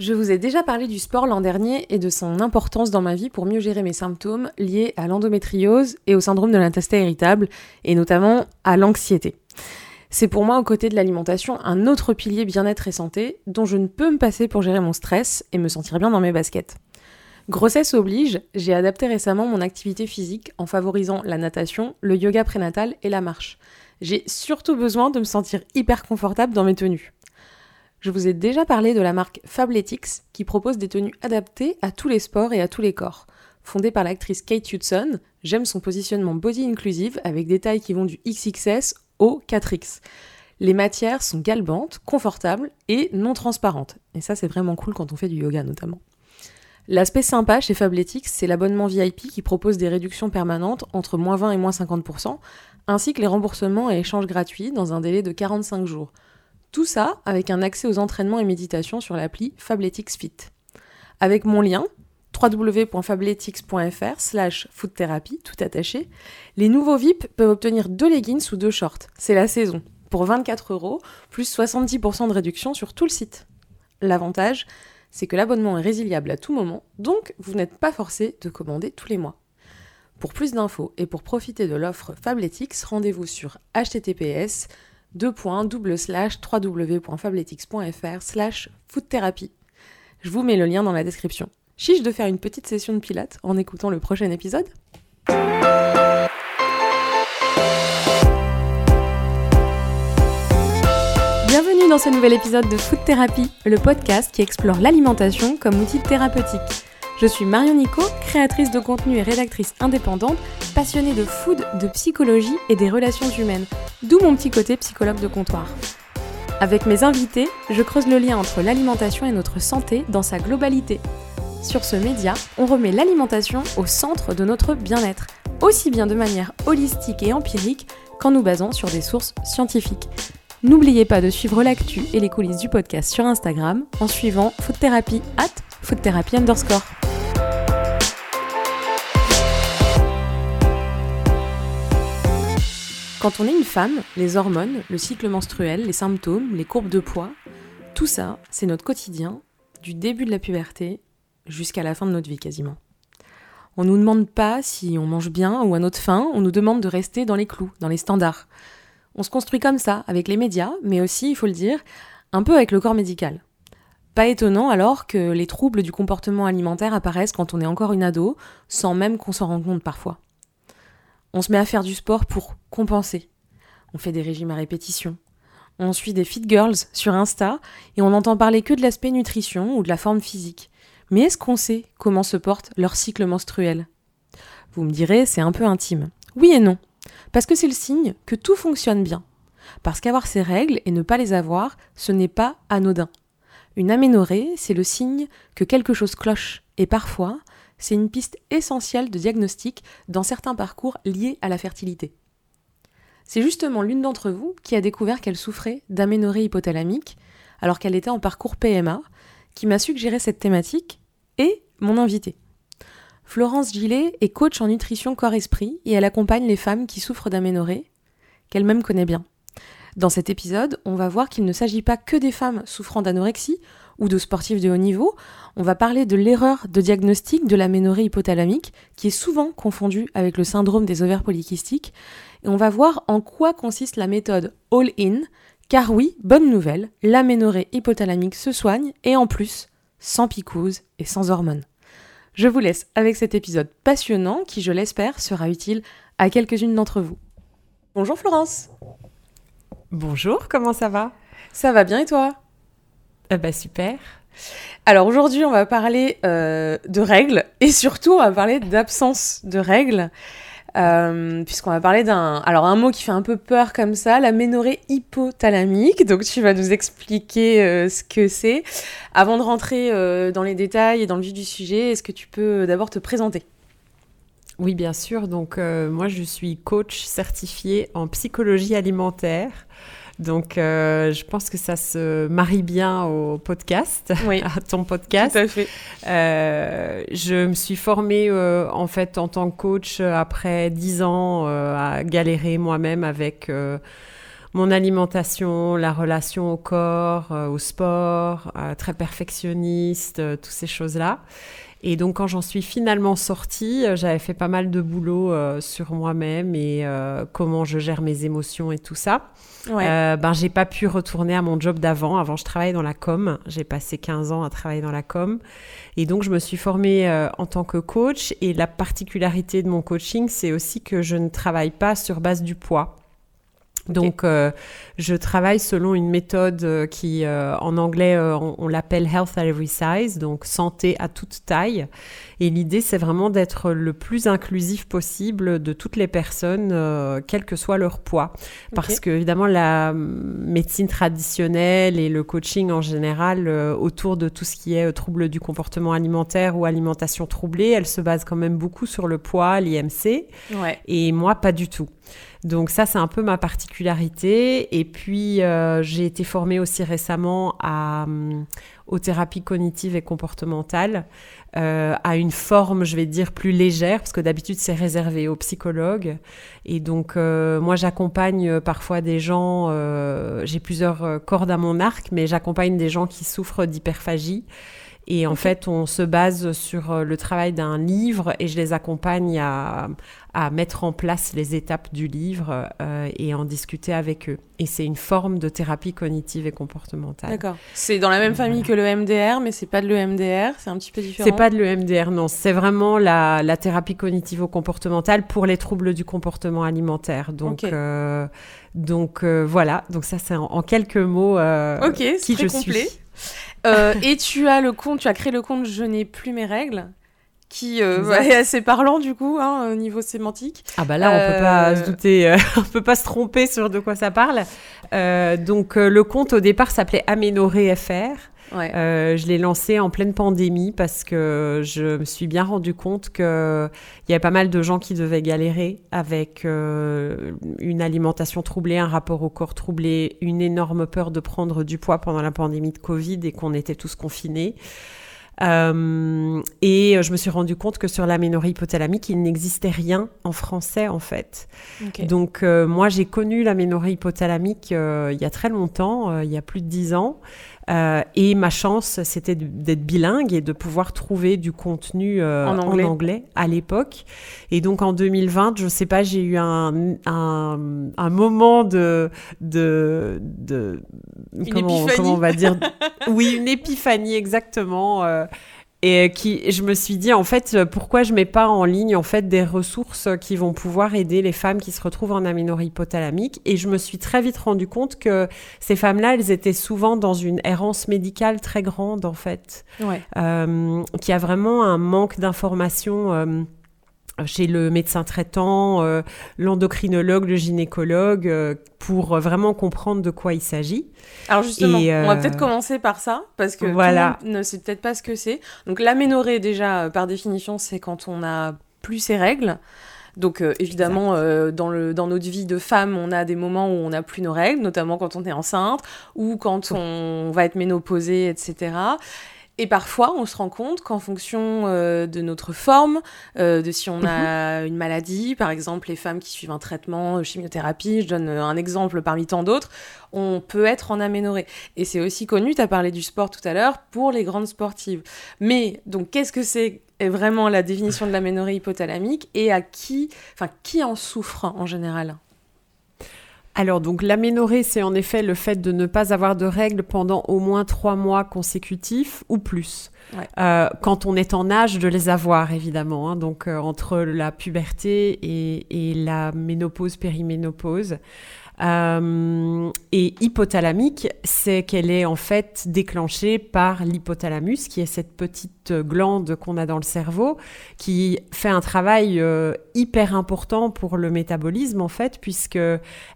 Je vous ai déjà parlé du sport l'an dernier et de son importance dans ma vie pour mieux gérer mes symptômes liés à l'endométriose et au syndrome de l'intestin irritable, et notamment à l'anxiété. C'est pour moi, aux côtés de l'alimentation, un autre pilier bien-être et santé dont je ne peux me passer pour gérer mon stress et me sentir bien dans mes baskets. Grossesse oblige, j'ai adapté récemment mon activité physique en favorisant la natation, le yoga prénatal et la marche. J'ai surtout besoin de me sentir hyper confortable dans mes tenues. Je vous ai déjà parlé de la marque Fabletics qui propose des tenues adaptées à tous les sports et à tous les corps. Fondée par l'actrice Kate Hudson, j'aime son positionnement body inclusive avec des tailles qui vont du XXS au 4X. Les matières sont galbantes, confortables et non transparentes. Et ça, c'est vraiment cool quand on fait du yoga notamment. L'aspect sympa chez Fabletics, c'est l'abonnement VIP qui propose des réductions permanentes entre moins 20 et moins 50%, ainsi que les remboursements et échanges gratuits dans un délai de 45 jours. Tout ça avec un accès aux entraînements et méditations sur l'appli Fabletics Fit. Avec mon lien www.fabletics.fr slash foodthérapie, tout attaché, les nouveaux VIP peuvent obtenir deux leggings ou deux shorts. C'est la saison. Pour 24 euros, plus 70% de réduction sur tout le site. L'avantage, c'est que l'abonnement est résiliable à tout moment, donc vous n'êtes pas forcé de commander tous les mois. Pour plus d'infos et pour profiter de l'offre Fabletics, rendez-vous sur https www.fabletics.fr slash foodthérapie. Je vous mets le lien dans la description. Chiche de faire une petite session de pilates en écoutant le prochain épisode Bienvenue dans ce nouvel épisode de Food Therapy, le podcast qui explore l'alimentation comme outil thérapeutique. Je suis Marion Nico, créatrice de contenu et rédactrice indépendante, passionnée de food, de psychologie et des relations humaines, d'où mon petit côté psychologue de comptoir. Avec mes invités, je creuse le lien entre l'alimentation et notre santé dans sa globalité. Sur ce média, on remet l'alimentation au centre de notre bien-être, aussi bien de manière holistique et empirique qu'en nous basant sur des sources scientifiques. N'oubliez pas de suivre l'actu et les coulisses du podcast sur Instagram en suivant Food Therapy at Food Therapy underscore. Quand on est une femme, les hormones, le cycle menstruel, les symptômes, les courbes de poids, tout ça, c'est notre quotidien, du début de la puberté jusqu'à la fin de notre vie quasiment. On ne nous demande pas si on mange bien ou à notre faim, on nous demande de rester dans les clous, dans les standards. On se construit comme ça, avec les médias, mais aussi, il faut le dire, un peu avec le corps médical. Pas étonnant alors que les troubles du comportement alimentaire apparaissent quand on est encore une ado, sans même qu'on s'en rende compte parfois. On se met à faire du sport pour compenser. On fait des régimes à répétition. On suit des fit girls sur Insta et on n'entend parler que de l'aspect nutrition ou de la forme physique. Mais est-ce qu'on sait comment se porte leur cycle menstruel? Vous me direz, c'est un peu intime. Oui et non. Parce que c'est le signe que tout fonctionne bien. Parce qu'avoir ses règles et ne pas les avoir, ce n'est pas anodin. Une aménorrhée, c'est le signe que quelque chose cloche. Et parfois, c'est une piste essentielle de diagnostic dans certains parcours liés à la fertilité. C'est justement l'une d'entre vous qui a découvert qu'elle souffrait d'aménorrhée hypothalamique alors qu'elle était en parcours PMA, qui m'a suggéré cette thématique et mon invité. Florence Gillet est coach en nutrition corps-esprit et elle accompagne les femmes qui souffrent d'aménorrhée, qu'elle-même connaît bien. Dans cet épisode, on va voir qu'il ne s'agit pas que des femmes souffrant d'anorexie ou de sportifs de haut niveau, on va parler de l'erreur de diagnostic de l'aménorrhée hypothalamique, qui est souvent confondue avec le syndrome des ovaires polykystiques, et on va voir en quoi consiste la méthode all-in, car oui, bonne nouvelle, l'aménorrhée hypothalamique se soigne, et en plus, sans picouse et sans hormones. Je vous laisse avec cet épisode passionnant qui, je l'espère, sera utile à quelques-unes d'entre vous. Bonjour Florence Bonjour, comment ça va? Ça va bien et toi? Ah bah super. Alors aujourd'hui, on va parler euh, de règles et surtout, on va parler d'absence de règles. Euh, puisqu'on va parler d'un alors un mot qui fait un peu peur comme ça, la ménorrhée hypothalamique. Donc tu vas nous expliquer euh, ce que c'est. Avant de rentrer dans les détails et dans le vif du sujet, est-ce que tu peux d'abord te présenter? Oui, bien sûr. Donc moi, je suis coach certifié en psychologie alimentaire. Donc, euh, je pense que ça se marie bien au podcast, à ton podcast. Tout à fait. Euh, je me suis formée euh, en fait en tant que coach après dix ans à galérer moi-même avec mon alimentation, la relation au corps, au sport, très perfectionniste, toutes ces choses-là. Et donc quand j'en suis finalement sortie, euh, j'avais fait pas mal de boulot euh, sur moi-même et euh, comment je gère mes émotions et tout ça. Ouais. ben j'ai pas pu retourner à mon job d'avant. Avant, je travaillais dans la com. J'ai passé 15 ans à travailler dans la com. Et donc je me suis formée en tant que coach. Et la particularité de mon coaching, c'est aussi que je ne travaille pas sur base du poids. Donc, euh, je travaille selon une méthode euh, qui, euh, en anglais, on, l'appelle Health at Every Size, donc santé à toute taille. Et l'idée, c'est vraiment d'être le plus inclusif possible de toutes les personnes, quel que soit leur poids. Parce que, évidemment, la médecine traditionnelle et le coaching en général autour de tout ce qui est trouble du comportement alimentaire ou alimentation troublée, elle se base quand même beaucoup sur le poids, l'IMC. Et moi, pas du tout. Donc ça, c'est un peu ma particularité. Et puis, euh, j'ai été formée aussi récemment à, euh, aux thérapies cognitives et comportementales, euh, à une forme, je vais dire, plus légère, parce que d'habitude, c'est réservé aux psychologues. Et donc, moi, j'accompagne parfois des gens, j'ai plusieurs cordes à mon arc, mais j'accompagne des gens qui souffrent d'hyperphagie. Et en fait, on se base sur le travail d'un livre et je les accompagne à, à mettre en place les étapes du livre euh, et en discuter avec eux. Et c'est une forme de thérapie cognitive et comportementale. D'accord. C'est dans la même famille que le MDR, mais c'est pas de l'EMDR, c'est un petit peu différent. C'est pas de l'EMDR, non. C'est vraiment la, la thérapie cognitivo-comportementale pour les troubles du comportement alimentaire. Donc, euh, donc euh, voilà. Donc ça, c'est en, quelques mots Ok, qui je complet. suis. Et tu as le compte, tu as créé le compte Je n'ai plus mes règles qui euh, est assez parlant du coup hein, au niveau sémantique. Ah bah là on peut pas se euh, douter, euh, on peut pas se tromper sur de quoi ça parle. donc le compte au départ s'appelait Aménoré FR. Je l'ai lancé en pleine pandémie parce que je me suis bien rendu compte qu'il y avait pas mal de gens qui devaient galérer avec une alimentation troublée, un rapport au corps troublé, une énorme peur de prendre du poids pendant la pandémie de Covid et qu'on était tous confinés. Euh, et je me suis rendu compte que sur l'aménorrhée hypothalamique, il n'existait rien en français en fait. Donc euh, moi j'ai connu l'aménorrhée hypothalamique euh, il y a très longtemps, il y a plus de dix ans. Euh, et ma chance, c'était d'être bilingue et de pouvoir trouver du contenu euh, en, anglais. à l'époque. Et donc en 2020, je ne sais pas, j'ai eu un, un, moment de, de, de comment, comment, on va dire? Oui, une épiphanie exactement. Euh, et qui je me suis dit en fait pourquoi je mets pas en ligne en fait des ressources qui vont pouvoir aider les femmes qui se retrouvent en aménorrhée hypothalamique et je me suis très vite rendu compte que ces femmes-là elles étaient souvent dans une errance médicale très grande en fait ouais. euh, qui a vraiment un manque d'informations euh, chez le médecin traitant, euh, l'endocrinologue, le gynécologue, euh, pour vraiment comprendre de quoi il s'agit. Alors justement, on va peut-être commencer par ça, parce que voilà. tout le monde ne sait peut-être pas ce que c'est. Donc l'aménorrhée, déjà, par définition, c'est quand on n'a plus ses règles. Donc évidemment, dans, le, dans notre vie de femme, on a des moments où on n'a plus nos règles, notamment quand on est enceinte ou quand on va être ménopausée, etc. Et parfois, on se rend compte qu'en fonction euh, de notre forme, euh, de si on a mhm. une maladie, par exemple les femmes qui suivent un traitement, euh, chimiothérapie, je donne un exemple parmi tant d'autres, on peut être en aménorrhée. Et c'est aussi connu, tu as parlé du sport tout à l'heure, pour les grandes sportives. Mais donc, qu'est-ce que c'est vraiment la définition de l'aménorrhée hypothalamique et à qui, enfin, qui en souffre en général? Alors donc l'aménorrhée, c'est en effet le fait de ne pas avoir de règles pendant au moins trois mois consécutifs ou plus. Euh, quand on est en âge de les avoir, évidemment. Hein. donc euh, entre la puberté et, et la ménopause, périménopause. Euh, et hypothalamique, c'est qu'elle est en fait déclenchée par l'hypothalamus, qui est cette petite glande qu'on a dans le cerveau, qui fait un travail euh, hyper important pour le métabolisme en fait, puisque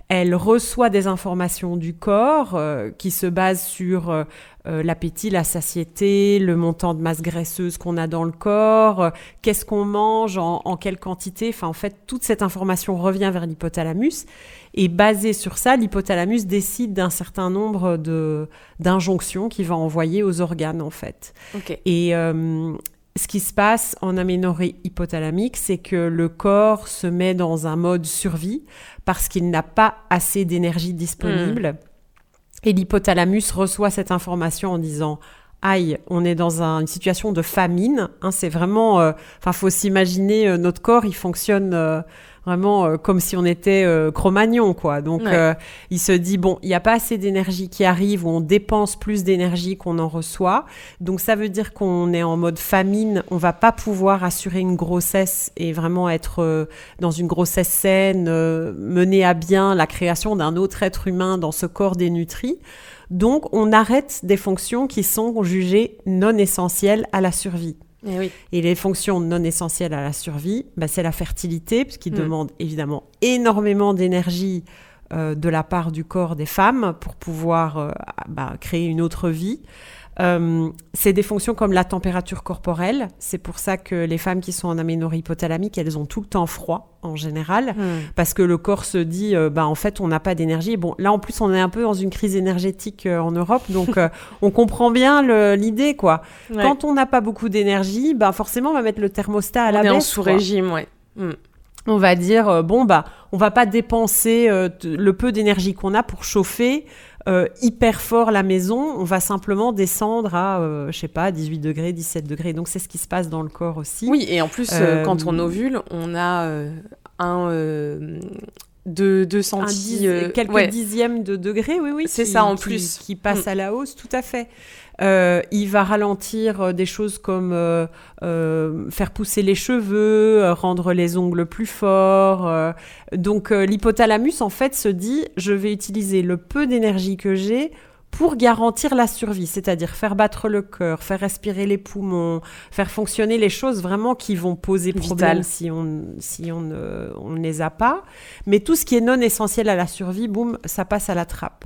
elle reçoit des informations du corps euh, qui se basent sur l'appétit, la satiété, le montant de masse graisseuse qu'on a dans le corps, qu'est-ce qu'on mange, en, en, quelle quantité. Enfin, en fait, toute cette information revient vers l'hypothalamus. Et basé sur ça, l'hypothalamus décide d'un certain nombre de d'injonctions qu'il va envoyer aux organes en fait. Et euh, ce qui se passe en aménorrhée hypothalamique, c'est que le corps se met dans un mode survie parce qu'il n'a pas assez d'énergie disponible. Hmm. Et l'hypothalamus reçoit cette information en disant aïe, on est dans une situation de famine. Hein, c'est vraiment, euh, enfin, faut s'imaginer euh, notre corps, il fonctionne euh, vraiment euh, comme si on était euh, Cro-Magnon, quoi. Donc, euh, il se dit, bon, il n'y a pas assez d'énergie qui arrive, ou on dépense plus d'énergie qu'on en reçoit. Donc, ça veut dire qu'on est en mode famine, on va pas pouvoir assurer une grossesse et vraiment être dans une grossesse saine, mener à bien la création d'un autre être humain dans ce corps dénutri. Donc, on arrête des fonctions qui sont jugées non essentielles à la survie. Eh Et, les fonctions non essentielles à la survie, bah, c'est la fertilité, puisqu'il mm. demande évidemment énormément d'énergie euh, de la part du corps des femmes pour pouvoir euh, bah, créer une autre vie. Euh, c'est des fonctions comme la température corporelle. C'est pour ça que les femmes qui sont en aménorrhée hypothalamique, elles ont tout le temps froid en général, hmm. parce que le corps se dit, euh, bah en fait, on n'a pas d'énergie. Bon, là en plus, on est un peu dans une crise énergétique euh, en Europe, donc on comprend bien l'idée, quoi. Quand on n'a pas beaucoup d'énergie, bah forcément, on va mettre le thermostat à la baisse. On est en sous régime, ouais. Hmm. On va dire bon bah on va pas dépenser le peu d'énergie qu'on a pour chauffer euh, hyper fort la maison, on va simplement descendre à, euh, je sais pas, 18 degrés, 17 degrés. Donc c'est ce qui se passe dans le corps aussi. Oui, et en plus, euh, quand on ovule, on a un de 2 centimes. quelques dixièmes de degrés, oui, oui. C'est ça en plus. Qui passe mm. à la hausse, tout à fait. Euh, il va ralentir euh, des choses comme euh, faire pousser les cheveux, rendre les ongles plus forts. donc l'hypothalamus, en fait, se dit, je vais utiliser le peu d'énergie que j'ai pour garantir la survie, c'est-à-dire faire battre le cœur, faire respirer les poumons, faire fonctionner les choses vraiment qui vont poser problème si on si on ne, on les a pas. Mais tout ce qui est non essentiel à la survie, boum, ça passe à la trappe.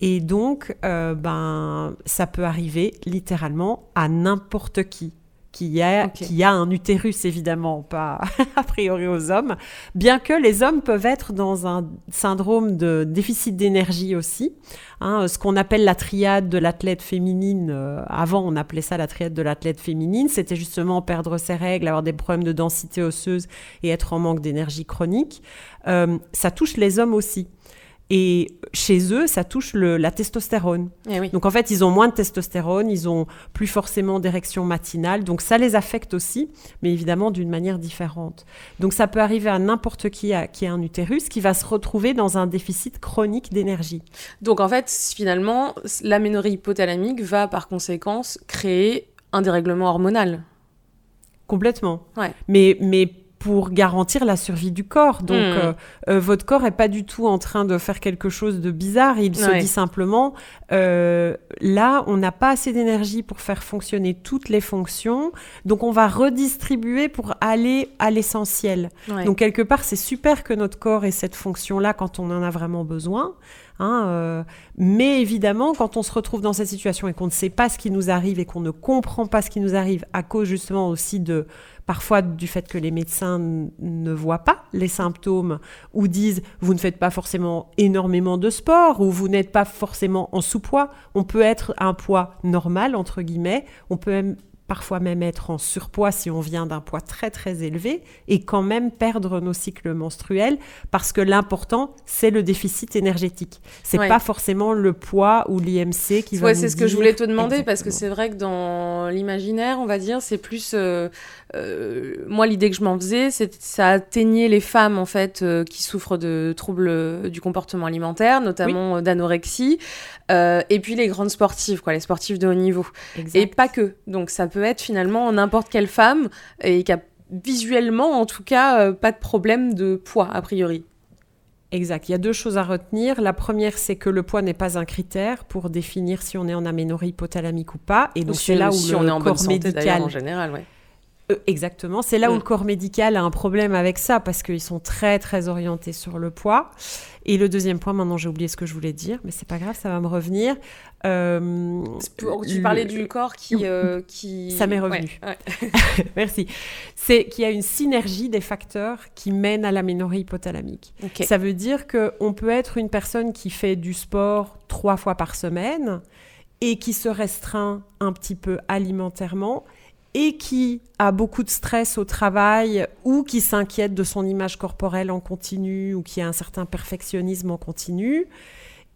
Et donc, euh, ben, ça peut arriver littéralement à n'importe qui qui a, qui a un utérus, évidemment, pas a priori aux hommes, bien que les hommes peuvent être dans un syndrome de déficit d'énergie aussi. Hein, ce qu'on appelle la triade de l'athlète féminine, euh, avant on appelait ça la triade de l'athlète féminine, c'était justement perdre ses règles, avoir des problèmes de densité osseuse et être en manque d'énergie chronique. Euh, ça touche les hommes aussi. Et chez eux, ça touche la testostérone. Eh donc en fait, ils ont moins de testostérone, ils ont plus forcément d'érection matinale. Donc ça les affecte aussi, mais évidemment d'une manière différente. Donc ça peut arriver à n'importe qui qui a un utérus qui va se retrouver dans un déficit chronique d'énergie. Donc en fait, finalement, l'aménorrhée hypothalamique va par conséquence créer un dérèglement hormonal. Complètement. Ouais. Mais, mais pour garantir la survie du corps. Donc, hmm. euh, euh, votre corps est pas du tout en train de faire quelque chose de bizarre. Il se dit simplement, euh, là, on n'a pas assez d'énergie pour faire fonctionner toutes les fonctions. Donc, on va redistribuer pour aller à l'essentiel. Donc, quelque part, c'est super que notre corps ait cette fonction-là quand on en a vraiment besoin. Hein, mais évidemment, quand on se retrouve dans cette situation et qu'on ne sait pas ce qui nous arrive et qu'on ne comprend pas ce qui nous arrive à cause justement aussi de parfois du fait que les médecins ne voient pas les symptômes ou disent vous ne faites pas forcément énormément de sport ou vous n'êtes pas forcément en sous-poids. On peut être un poids normal, entre guillemets. On peut parfois même être en surpoids si on vient d'un poids très très élevé et quand même perdre nos cycles menstruels parce que l'important c'est le déficit énergétique. C'est pas forcément le poids ou l'IMC qui va ouais, c'est ce que je voulais te demander parce que c'est vrai que dans l'imaginaire, on va dire, c'est plus euh, euh, moi l'idée que je m'en faisais, c'est ça atteignait les femmes en fait euh, qui souffrent de troubles du comportement alimentaire, notamment d'anorexie et puis les grandes sportives quoi, les sportives de haut niveau. Et pas que. Donc ça peut être finalement n'importe quelle femme et qui a visuellement, en tout cas, euh, pas de problème de poids, a priori. Exact. Il y a deux choses à retenir. La première, c'est que le poids n'est pas un critère pour définir si on est en aménorrhée hypothalamique ou pas. Et donc, c'est là où si le on est en corps bonne médical. en général, ouais. Euh, exactement. C'est là où mm. le corps médical a un problème avec ça parce qu'ils sont très, très orientés sur le poids. Et le deuxième point, maintenant j'ai oublié ce que je voulais dire, mais c'est pas grave, ça va me revenir. Euh, tu parlais du corps qui, euh, qui... Ça m'est revenu. Merci. C'est qu'il y a une synergie des facteurs qui mènent à l'aménorrhée hypothalamique. Ça veut dire qu'on peut être une personne qui fait du sport trois fois par semaine et qui se restreint un petit peu alimentairement et qui a beaucoup de stress au travail ou qui s'inquiète de son image corporelle en continu ou qui a un certain perfectionnisme en continu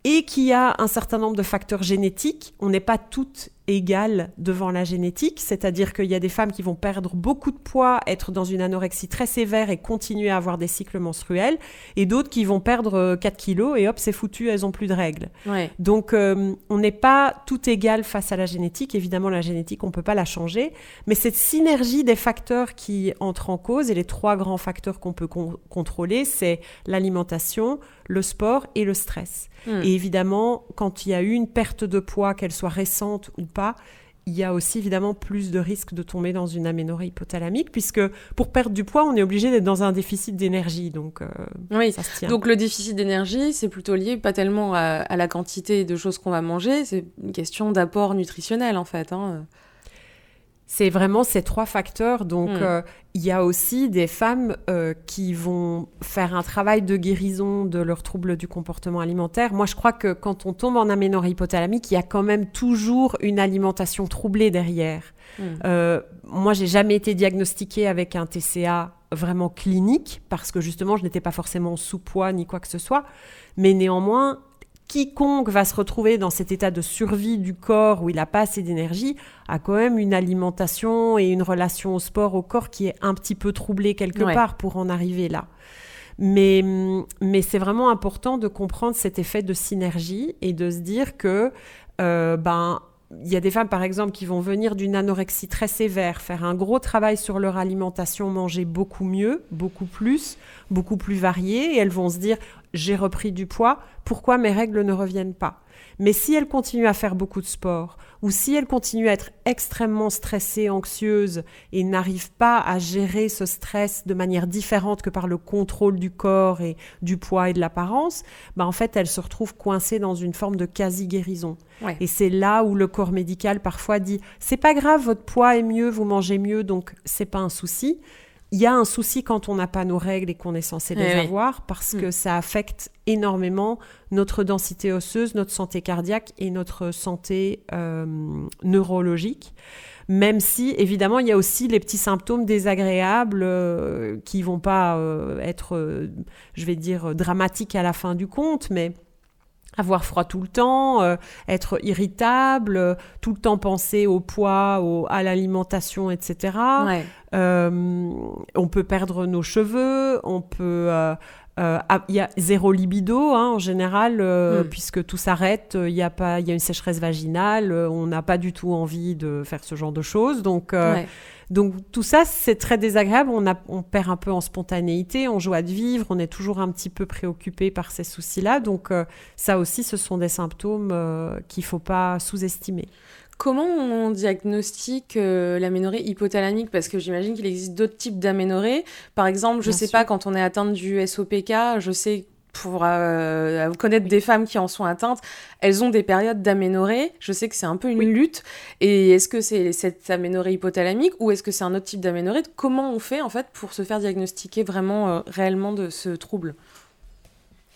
et qui a un certain nombre de facteurs génétiques. On n'est pas toutes égales devant la génétique, c'est-à-dire qu'il y a des femmes qui vont perdre beaucoup de poids, être dans une anorexie très sévère et continuer à avoir des cycles menstruels, et d'autres qui vont perdre 4 euh, kilos et hop, c'est foutu, elles ont plus de règles. Donc euh, on n'est pas tout égal face à la génétique. Évidemment, la génétique, on ne peut pas la changer, mais cette synergie des facteurs qui entrent en cause, et les trois grands facteurs qu'on peut contrôler, c'est l'alimentation, le sport et le stress. Hmm. Et évidemment, quand il y a eu une perte de poids, qu'elle soit récente ou pas, il y a aussi évidemment plus de risques de tomber dans une aménorrhée hypothalamique, puisque pour perdre du poids, on est obligé d'être dans un déficit d'énergie. Donc, euh, oui. ça se tient. Donc, le déficit d'énergie, c'est plutôt lié pas tellement à, la quantité de choses qu'on va manger, c'est une question d'apport nutritionnel en fait. Hein. C'est vraiment ces trois facteurs. Donc, hmm. euh, il y a aussi des femmes euh, qui vont faire un travail de guérison de leurs troubles du comportement alimentaire. Moi, je crois que quand on tombe en aménorrhée hypothalamique, il y a quand même toujours une alimentation troublée derrière. Hmm. Euh, moi, j'ai jamais été diagnostiquée avec un TCA vraiment clinique parce que justement, je n'étais pas forcément sous poids ni quoi que ce soit. Mais néanmoins, quiconque va se retrouver dans cet état de survie du corps où il n'a pas assez d'énergie a quand même une alimentation et une relation au sport, au corps qui est un petit peu troublée quelque part pour en arriver là. Mais, mais c'est vraiment important de comprendre cet effet de synergie et de se dire que euh, ben, il y a des femmes, par exemple, qui vont venir d'une anorexie très sévère, faire un gros travail sur leur alimentation, manger beaucoup mieux, beaucoup plus, beaucoup plus varié, et elles vont se dire j'ai repris du poids, pourquoi mes règles ne reviennent pas? Mais si elle continue à faire beaucoup de sport, ou si elle continue à être extrêmement stressée, anxieuse, et n'arrive pas à gérer ce stress de manière différente que par le contrôle du corps et du poids et de l'apparence, bah en fait, elle se retrouve coincée dans une forme de quasi-guérison. Et c'est là où le corps médical parfois dit c'est pas grave, votre poids est mieux, vous mangez mieux, donc c'est pas un souci. Il y a un souci quand on n'a pas nos règles et qu'on est censé les avoir parce que ça affecte énormément notre densité osseuse, notre santé cardiaque et notre santé euh, neurologique. Même si, évidemment, il y a aussi les petits symptômes désagréables euh, qui vont pas euh, être, je vais dire, dramatiques à la fin du compte, mais avoir froid tout le temps, euh, être irritable, euh, tout le temps penser au poids, à l'alimentation, etc. Euh, on peut perdre nos cheveux, on peut... Il y a zéro libido hein, en général, hmm. puisque tout s'arrête, il y, a pas, y a une sécheresse vaginale, on n'a pas du tout envie de faire ce genre de choses. Donc, donc tout ça, c'est très désagréable. On, a, on perd un peu en spontanéité, en joie de vivre. On est toujours un petit peu préoccupé par ces soucis-là. Donc euh, ça aussi, ce sont des symptômes euh, qu'il ne faut pas sous-estimer. Comment on diagnostique euh, l'aménorrhée hypothalamique? Parce que j'imagine qu'il existe d'autres types d'aménorrhée. Par exemple, je ne sais pas, quand on est atteinte du SOPK, je sais pour euh, connaître des femmes qui en sont atteintes, elles ont des périodes d'aménorrhée. Je sais que c'est un peu une lutte. Et est-ce que c'est cette aménorrhée hypothalamique ou est-ce que c'est un autre type d'aménorrhée? Comment on fait en fait pour se faire diagnostiquer vraiment euh, réellement de ce trouble?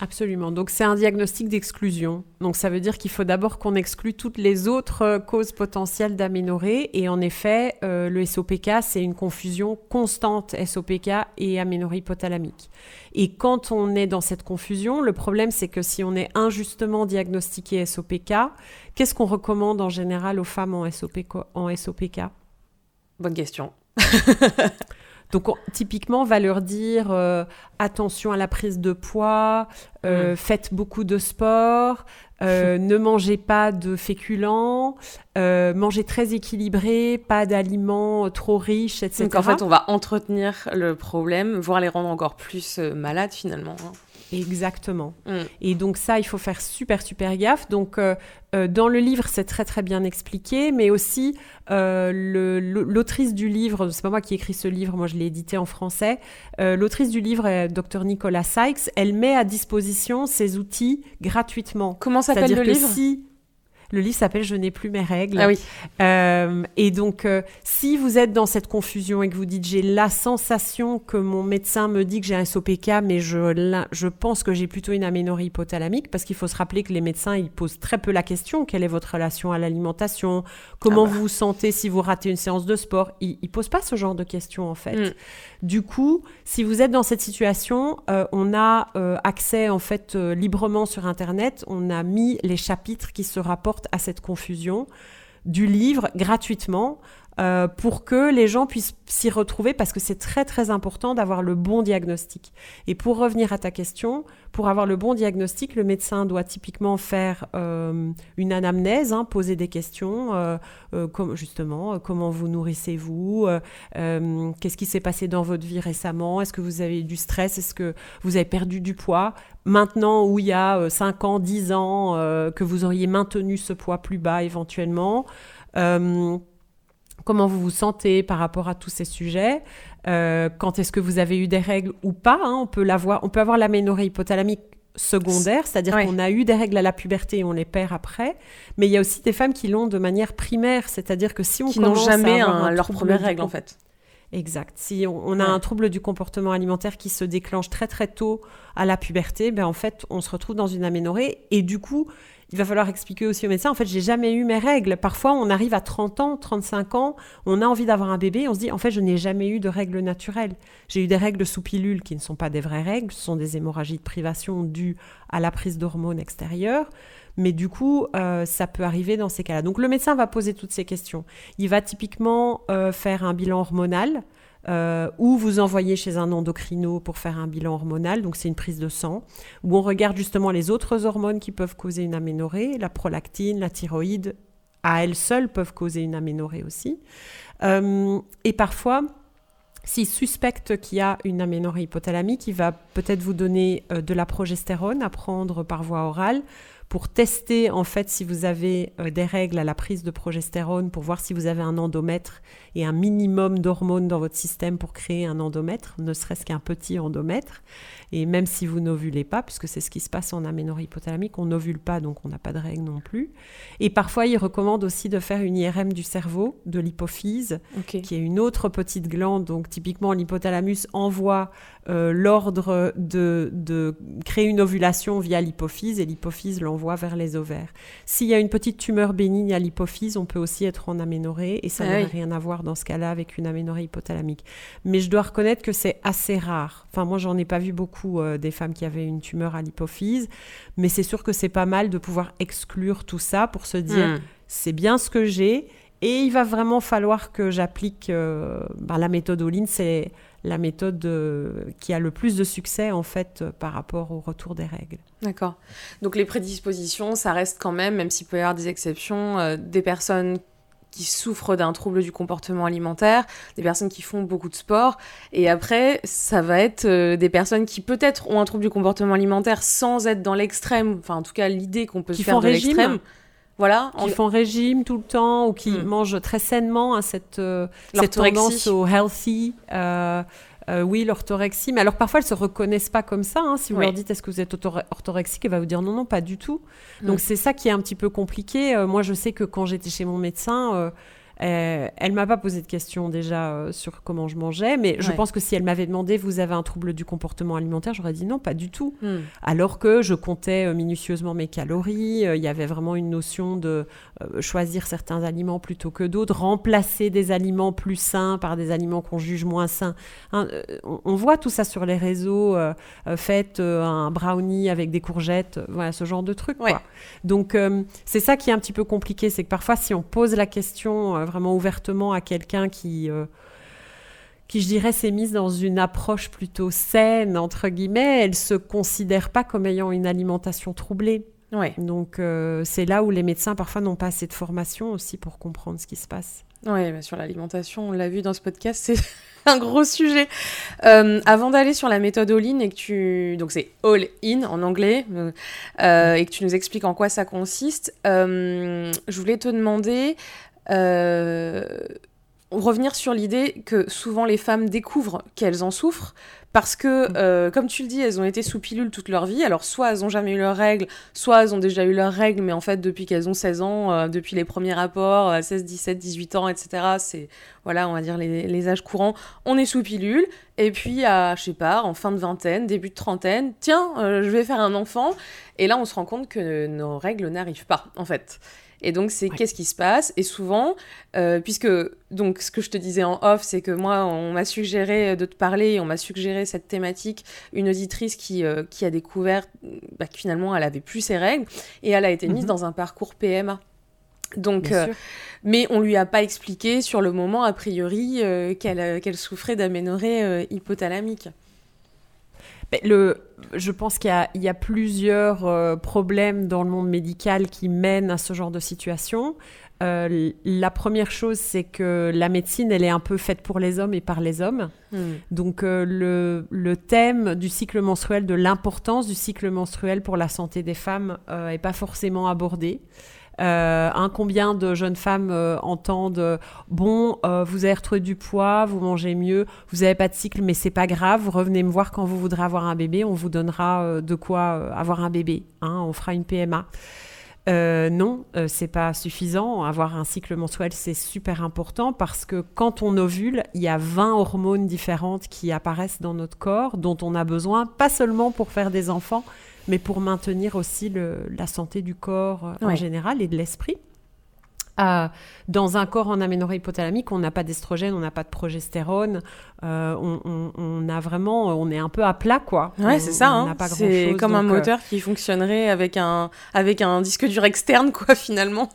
Absolument. Donc c'est un diagnostic d'exclusion. Donc ça veut dire qu'il faut d'abord qu'on exclue toutes les autres euh, causes potentielles d'aménorrhée. Et en effet, euh, le SOPK, c'est une confusion constante SOPK et aménorrhée hypothalamique. Et quand on est dans cette confusion, le problème c'est que si on est injustement diagnostiqué SOPK, qu'est-ce qu'on recommande en général aux femmes en SOPK, en SOPK Bonne question. Donc typiquement, on va leur dire euh, attention à la prise de poids, euh, mm. faites beaucoup de sport, euh, ne mangez pas de féculents, mangez très équilibré, pas d'aliments trop riches, etc. Donc en fait, on va entretenir le problème, voire les rendre encore plus malades finalement. Hein. Exactement. Mm. Et donc ça, il faut faire super, super gaffe. Donc euh, euh, dans le livre, c'est très, très bien expliqué, mais aussi euh, l'autrice du livre, c'est pas moi qui ai écrit ce livre, moi je l'ai édité en français, l'autrice du livre, Dr Nicolas Sykes, elle met à disposition ces outils gratuitement. Comment s'appelle le livre? si Le livre s'appelle Je n'ai plus mes règles. Ah oui. Euh, et donc, euh, si vous êtes dans cette confusion et que vous dites j'ai la sensation que mon médecin me dit que j'ai un SOPK, mais je, je pense que j'ai plutôt une aménorrhée hypothalamique, parce qu'il faut se rappeler que les médecins, ils posent très peu la question quelle est votre relation à l'alimentation Comment ah bah. vous vous sentez si vous ratez une séance de sport Ils ne posent pas ce genre de questions, en fait. Mm. Du coup, si vous êtes dans cette situation, euh, on a accès, en fait, librement sur Internet. On a mis les chapitres qui se rapportent à cette confusion du livre gratuitement euh, pour que les gens puissent s'y retrouver parce que c'est très très important d'avoir le bon diagnostic. Et pour revenir à ta question, pour avoir le bon diagnostic, le médecin doit typiquement faire euh, une anamnèse, hein, poser des questions, euh, comme, justement, comment vous nourrissez-vous, qu'est-ce qui s'est passé dans votre vie récemment, est-ce que vous avez eu du stress, est-ce que vous avez perdu du poids, maintenant où il y a 5 ans, 10 ans, que vous auriez maintenu ce poids plus bas éventuellement comment vous vous sentez par rapport à tous ces sujets, euh, quand est-ce que vous avez eu des règles ou pas. Hein, on peut l'avoir, on peut avoir l'aménorrhée hypothalamique secondaire, c'est-à-dire qu'on a eu des règles à la puberté et on les perd après. Mais il y a aussi des femmes qui l'ont de manière primaire, c'est-à-dire que si on qui n'ont jamais leur première règle en fait. Exact. Si on, a un trouble du comportement alimentaire qui se déclenche très très tôt à la puberté, ben en fait, on se retrouve dans une aménorrhée et du coup, il va falloir expliquer aussi au médecin, en fait, j'ai jamais eu mes règles. Parfois, on arrive à 30 ans, 35 ans, on a envie d'avoir un bébé, on se dit, en fait, je n'ai jamais eu de règles naturelles. J'ai eu des règles sous pilule qui ne sont pas des vraies règles, ce sont des hémorragies de privation dues à la prise d'hormones extérieures. Mais du coup, euh, ça peut arriver dans ces cas-là. Donc le médecin va poser toutes ces questions. Il va typiquement euh, faire un bilan hormonal. Euh, ou vous envoyez chez un endocrino pour faire un bilan hormonal, donc c'est une prise de sang, où on regarde justement les autres hormones qui peuvent causer une aménorrhée, la prolactine, la thyroïde, à elles seules peuvent causer une aménorrhée aussi. Euh, et parfois, s'il suspecte qu'il y a une aménorrhée hypothalamique, il va peut-être vous donner euh, de la progestérone à prendre par voie orale pour tester en fait si vous avez euh, des règles à la prise de progestérone, pour voir si vous avez un endomètre et un minimum d'hormones dans votre système pour créer un endomètre, ne serait-ce qu'un petit endomètre. Et même si vous n'ovulez pas, puisque c'est ce qui se passe en aménorrhée hypothalamique, on n'ovule pas, donc on n'a pas de règles non plus. Et parfois, il recommande aussi de faire une IRM du cerveau, de l'hypophyse, qui est une autre petite glande. Donc typiquement, l'hypothalamus envoie euh, l'ordre de, de, créer une ovulation via l'hypophyse et l'hypophyse l'envoie vers les ovaires. S'il y a une petite tumeur bénigne à l'hypophyse, on peut aussi être en aménorrhée et ça ah n'a rien à voir dans ce cas-là avec une aménorrhée hypothalamique. Mais je dois reconnaître que c'est assez rare. Enfin, moi, j'en ai pas vu beaucoup euh, des femmes qui avaient une tumeur à l'hypophyse. Mais c'est sûr que c'est pas mal de pouvoir exclure tout ça pour se dire hmm. c'est bien ce que j'ai et il va vraiment falloir que j'applique euh, ben, la méthode Oline. C'est la méthode euh, qui a le plus de succès en fait par rapport au retour des règles. D'accord. Donc les prédispositions, ça reste quand même, même s'il peut y avoir des exceptions, des personnes qui souffrent d'un trouble du comportement alimentaire, des personnes qui font beaucoup de sport. Et après, ça va être euh, des personnes qui peut-être ont un trouble du comportement alimentaire sans être dans l'extrême, enfin en tout cas l'idée qu'on peut se faire de l'extrême. Voilà, qui font régime tout le temps ou qui hmm. mangent très sainement à cette, euh, cette tendance au healthy. Euh, euh, oui, l'orthorexie. Mais alors parfois, elles se reconnaissent pas comme ça. Hein. Si vous leur dites est-ce que vous êtes orthorexique, elle va vous dire non, non, pas du tout. Donc mm. c'est ça qui est un petit peu compliqué. Euh, moi, je sais que quand j'étais chez mon médecin, euh, euh, elle m'a pas posé de questions déjà euh, sur comment je mangeais, mais je pense que si elle m'avait demandé vous avez un trouble du comportement alimentaire, j'aurais dit non, pas du tout. Hmm. Alors que je comptais euh, minutieusement mes calories, il y avait vraiment une notion de choisir certains aliments plutôt que d'autres, remplacer des aliments plus sains par des aliments qu'on juge moins sains. Hein, on, voit tout ça sur les réseaux, faites un brownie avec des courgettes, voilà ce genre de trucs. Donc c'est ça qui est un petit peu compliqué, c'est que parfois si on pose la question vraiment ouvertement à quelqu'un qui, euh, qui, je dirais, s'est mise dans une approche plutôt saine, entre guillemets, elle se considère pas comme ayant une alimentation troublée. Ouais. Donc euh, c'est là où les médecins parfois n'ont pas assez de formation aussi pour comprendre ce qui se passe. Oui, bah sur l'alimentation, on l'a vu dans ce podcast, c'est un gros sujet. Euh, avant d'aller sur la méthode all-in et que tu... Donc c'est all-in en anglais, et que tu nous expliques en quoi ça consiste, je voulais te demander euh, revenir sur l'idée que souvent les femmes découvrent qu'elles en souffrent parce que, euh, comme tu le dis, elles ont été sous pilule toute leur vie. Alors, soit elles ont jamais eu leurs règles, soit elles ont déjà eu leurs règles, mais en fait, depuis qu'elles ont 16 ans, euh, depuis les premiers rapports, 16, 17, 18 ans, etc., c'est, voilà, on va dire les, âges courants, on est sous pilule. Et puis, à, je sais pas, en fin de vingtaine, début de trentaine, tiens, euh, je vais faire un enfant. Et là, on se rend compte que nos règles n'arrivent pas, en fait. Et donc, c'est qu'est-ce qui se passe? Et souvent, euh, puisque, donc, ce que je te disais en off, c'est que moi, on m'a suggéré de te parler, on m'a suggéré cette thématique, une auditrice qui, euh, qui a découvert bah, que finalement, elle avait plus ses règles, et elle a été mise mhm. dans un parcours PMA. Donc, euh, mais on lui a pas expliqué sur le moment, a priori, qu'elle qu'elle souffrait d'aménorrhée hypothalamique. Le, je pense qu'il y, a plusieurs euh, problèmes dans le monde médical qui mènent à ce genre de situation. Euh, la première chose, c'est que la médecine, elle est un peu faite pour les hommes et par les hommes. Hmm. Donc euh, le, le, thème du cycle menstruel, de l'importance du cycle menstruel pour la santé des femmes, n'est pas forcément abordé. Euh, un combien de jeunes femmes euh, entendent bon, euh, vous avez retrouvé du poids, vous mangez mieux, vous n'avez pas de cycle, mais c'est pas grave. Revenez me voir quand vous voudrez avoir un bébé, on vous donnera de quoi avoir un bébé. Hein, on fera une PMA. non, c'est pas suffisant. Avoir un cycle mensuel, c'est super important parce que quand on ovule, il y a 20 hormones différentes qui apparaissent dans notre corps dont on a besoin, pas seulement pour faire des enfants, mais pour maintenir aussi la santé du corps euh, en général et de l'esprit. Euh, dans un corps en aménorrhée hypothalamique, on n'a pas d'estrogène, on n'a pas de progestérone, euh, on, a vraiment, on est un peu à plat, quoi. Ouais, c'est ça. Hein. C'est comme un moteur qui fonctionnerait avec un, avec un disque dur externe, quoi, finalement.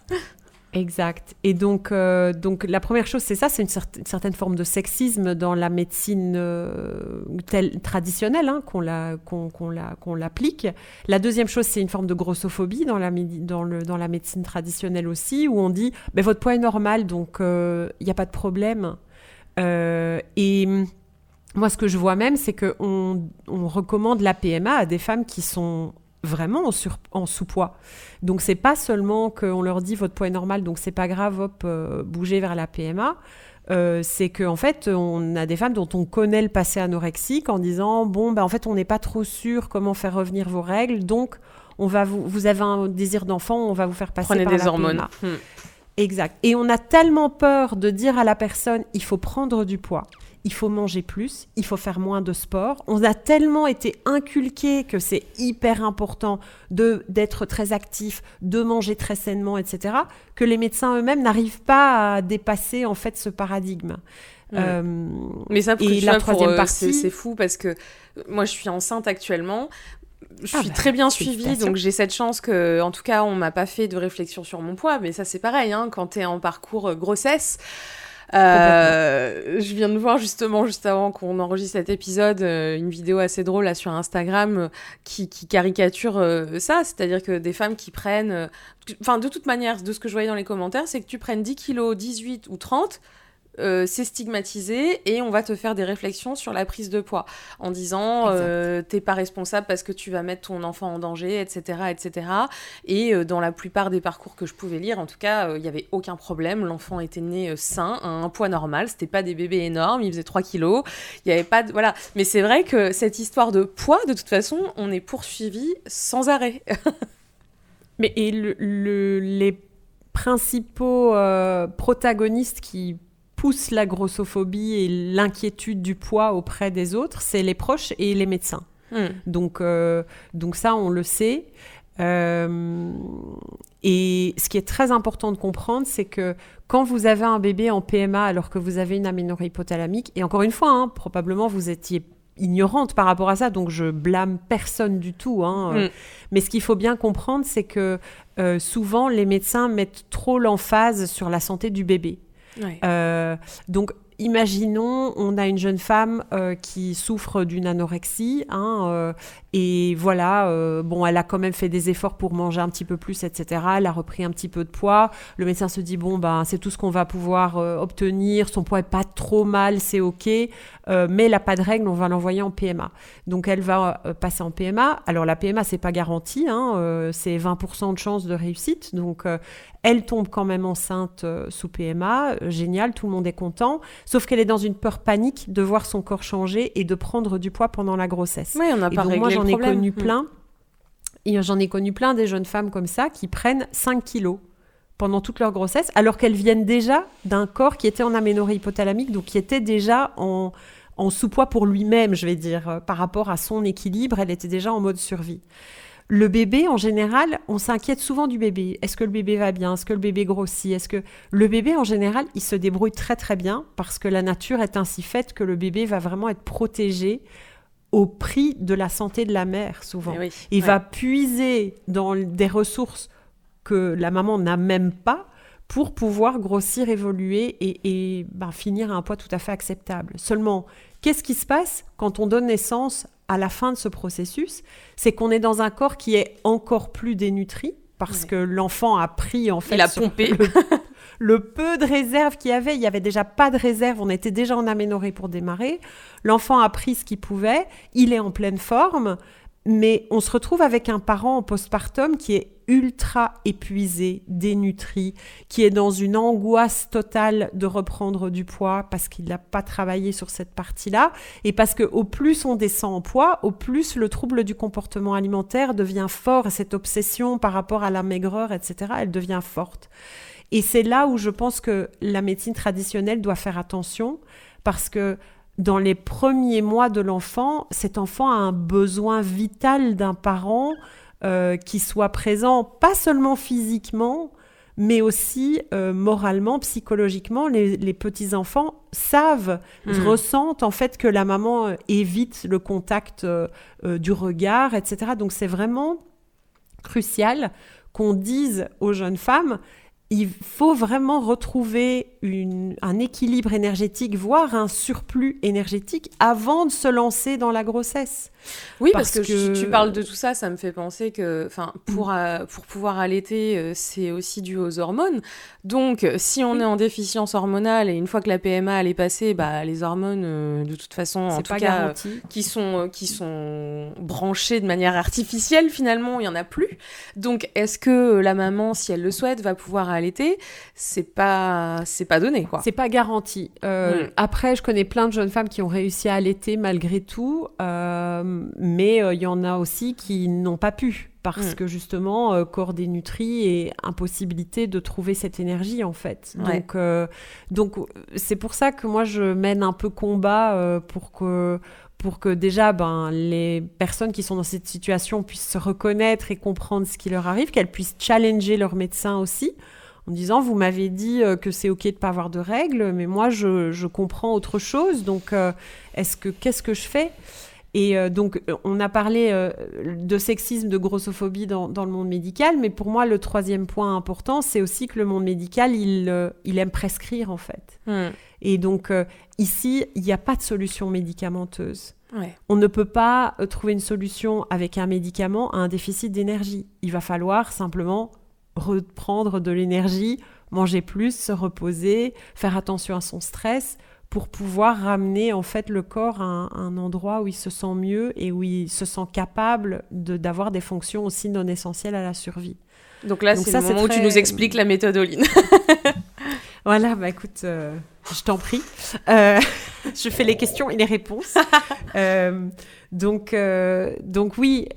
Exact. Et donc, euh, donc la première chose, c'est ça, c'est une, certaine forme de sexisme dans la médecine euh, telle, traditionnelle, hein, qu'on la, l'applique. La deuxième chose, c'est une forme de grossophobie dans la, dans, le, dans la médecine traditionnelle aussi, où on dit, ben, votre poids est normal, donc il euh, n'y a pas de problème. et moi, ce que je vois même, c'est qu'on on recommande la PMA à des femmes qui sont vraiment en, sous-poids. Donc c'est pas seulement qu'on leur dit votre poids est normal, donc c'est pas grave, hop, euh, bougez vers la PMA. Euh, c'est qu'en en fait, on a des femmes dont on connaît le passé anorexique en disant bon, ben, en fait, on n'est pas trop sûr comment faire revenir vos règles, donc on va vous, vous avez un désir d'enfant, on va vous faire passer Prenez par des hormones. Hmm. Exact. Et on a tellement peur de dire à la personne il faut prendre du poids, il faut manger plus, il faut faire moins de sport. On a tellement été inculqué que c'est hyper important de d'être très actif, de manger très sainement, etc., que les médecins eux-mêmes n'arrivent pas à dépasser en fait ce paradigme. Euh, Mais ça, et la troisième euh, partie, c'est fou parce que moi, je suis enceinte actuellement je ah suis bah, très bien suivie, donc j'ai cette chance que, en tout cas, on m'a pas fait de réflexion sur mon poids, mais ça c'est pareil, hein, quand tu es en parcours euh, grossesse, euh, je viens de voir justement, juste avant qu'on enregistre cet épisode, euh, une vidéo assez drôle là sur Instagram euh, qui, qui, caricature ça, c'est-à-dire que des femmes qui prennent... Enfin, de toute manière, de ce que je voyais dans les commentaires, c'est que tu prennes 10 kilos, 18 ou 30, euh, c'est stigmatisé et on va te faire des réflexions sur la prise de poids en disant euh, t'es pas responsable parce que tu vas mettre ton enfant en danger, etc. etc. Et euh, dans la plupart des parcours que je pouvais lire, en tout cas, il n'y avait aucun problème. L'enfant était né sain, à un poids normal, c'était pas des bébés énormes, il faisait 3 kilos, il y avait pas de... Voilà. Mais c'est vrai que cette histoire de poids, de toute façon, on est poursuivi sans arrêt. Mais et les principaux protagonistes qui pousse la grossophobie et l'inquiétude du poids auprès des autres, c'est les proches et les médecins. Hmm. Donc, euh, donc ça, on le sait. Euh, et ce qui est très important de comprendre, c'est que quand vous avez un bébé en PMA alors que vous avez une aménorrhée hypothalamique, et encore une fois, hein, probablement vous étiez ignorante par rapport à ça, donc je blâme personne du tout. Hein, hmm. Mais ce qu'il faut bien comprendre, c'est que euh, souvent les médecins mettent trop l'emphase sur la santé du bébé. Euh, donc, imaginons, on a une jeune femme euh, qui souffre d'une anorexie hein, euh, Et voilà, euh, bon, elle a quand même fait des efforts pour manger un petit peu plus, etc. Elle a repris un petit peu de poids. Le médecin se dit, bon, ben, c'est tout ce qu'on va pouvoir euh, obtenir. Son poids est pas trop mal, c'est OK. Euh, mais elle n'a pas de règles, on va l'envoyer en PMA. Donc, elle va passer en PMA. Alors, la PMA, c'est pas garanti. Hein, c'est 20% de chance de réussite. Donc, elle tombe quand même enceinte sous PMA. génial, tout le monde est content. Sauf qu'elle est dans une peur panique de voir son corps changer et de prendre du poids pendant la grossesse. Oui, on n'a pas réglé j'en ai connu hmm. plein. Et j'en ai connu plein des jeunes femmes comme ça qui prennent 5 kilos pendant toute leur grossesse, alors qu'elles viennent déjà d'un corps qui était en aménorrhée hypothalamique, donc qui était déjà en, en sous-poids pour lui-même, je vais dire, euh, par rapport à son équilibre, elle était déjà en mode survie. Le bébé, en général, on s'inquiète souvent du bébé. Est-ce que le bébé va bien? Est-ce que le bébé grossit? Est-ce que le bébé, en général, il se débrouille très très bien parce que la nature est ainsi faite que le bébé va vraiment être protégé au prix de la santé de la mère, souvent. Eh il va puiser dans des ressources que la maman n'a même pas pour pouvoir grossir, évoluer et, ben, finir à un poids tout à fait acceptable. Seulement, qu'est-ce qui se passe quand on donne naissance à la fin de ce processus? C'est qu'on est dans un corps qui est encore plus dénutri parce que l'enfant a pris en fait... Il a pompé. le peu de réserve qu'il y avait, il n'y avait déjà pas de réserve, on était déjà en aménorrhée pour démarrer. L'enfant a pris ce qu'il pouvait, il est en pleine forme, mais on se retrouve avec un parent en postpartum qui est ultra épuisé, dénutri, qui est dans une angoisse totale de reprendre du poids parce qu'il n'a pas travaillé sur cette partie-là et parce que au plus on descend en poids, au plus le trouble du comportement alimentaire devient fort et cette obsession par rapport à la maigreur, etc., elle devient forte. Et c'est là où je pense que la médecine traditionnelle doit faire attention parce que dans les premiers mois de l'enfant, cet enfant a un besoin vital d'un parent euh, qui soit présent, pas seulement physiquement, mais aussi euh, moralement, psychologiquement. Les, petits-enfants savent, hmm. ressentent en fait que la maman euh, évite le contact du regard, etc. Donc c'est vraiment crucial qu'on dise aux jeunes femmes, il faut vraiment retrouver un équilibre énergétique, voire un surplus énergétique avant de se lancer dans la grossesse. Oui, parce, que, tu parles de tout ça, ça me fait penser que pour, mm. euh, pour pouvoir allaiter, euh, c'est aussi dû aux hormones. Donc, si on est en déficience hormonale et une fois que la PMA elle est passée, bah, les hormones, euh, de toute façon, en tout cas, qui, sont, qui sont branchées de manière artificielle, finalement, il n'y en a plus. Donc, est-ce que la maman, si elle le souhaite, va pouvoir allaiter? C'est pas, pas donné, quoi. C'est pas garanti. Mm. Après, je connais plein de jeunes femmes qui ont réussi à allaiter malgré tout mais il euh, y en a aussi qui n'ont pas pu parce mm. que justement, euh, corps dénutri et impossibilité de trouver cette énergie en fait. Donc, euh, donc c'est pour ça que moi je mène un peu combat pour que pour que déjà ben, les personnes qui sont dans cette situation puissent se reconnaître et comprendre ce qui leur arrive, qu'elles puissent challenger leur médecin aussi en disant vous m'avez dit que c'est ok de pas avoir de règles, mais moi je, je comprends autre chose, donc est-ce que qu'est-ce que je fais? Et euh, donc, euh, on a parlé euh, de sexisme, de grossophobie dans, le monde médical, mais pour moi, le troisième point important, c'est aussi que le monde médical, il, il aime prescrire, en fait. Hmm. Et donc, ici, il n'y a pas de solution médicamenteuse. On ne peut pas trouver une solution avec un médicament à un déficit d'énergie. Il va falloir simplement reprendre de l'énergie, manger plus, se reposer, faire attention à son stress pour pouvoir ramener en fait le corps à un, endroit où il se sent mieux et où il se sent capable d'avoir des fonctions aussi non essentielles à la survie. Donc là, c'est le moment où tu nous expliques la méthode Oline. voilà, bah écoute, euh, je t'en prie. Euh, je fais les questions et les réponses. Euh, donc, donc oui,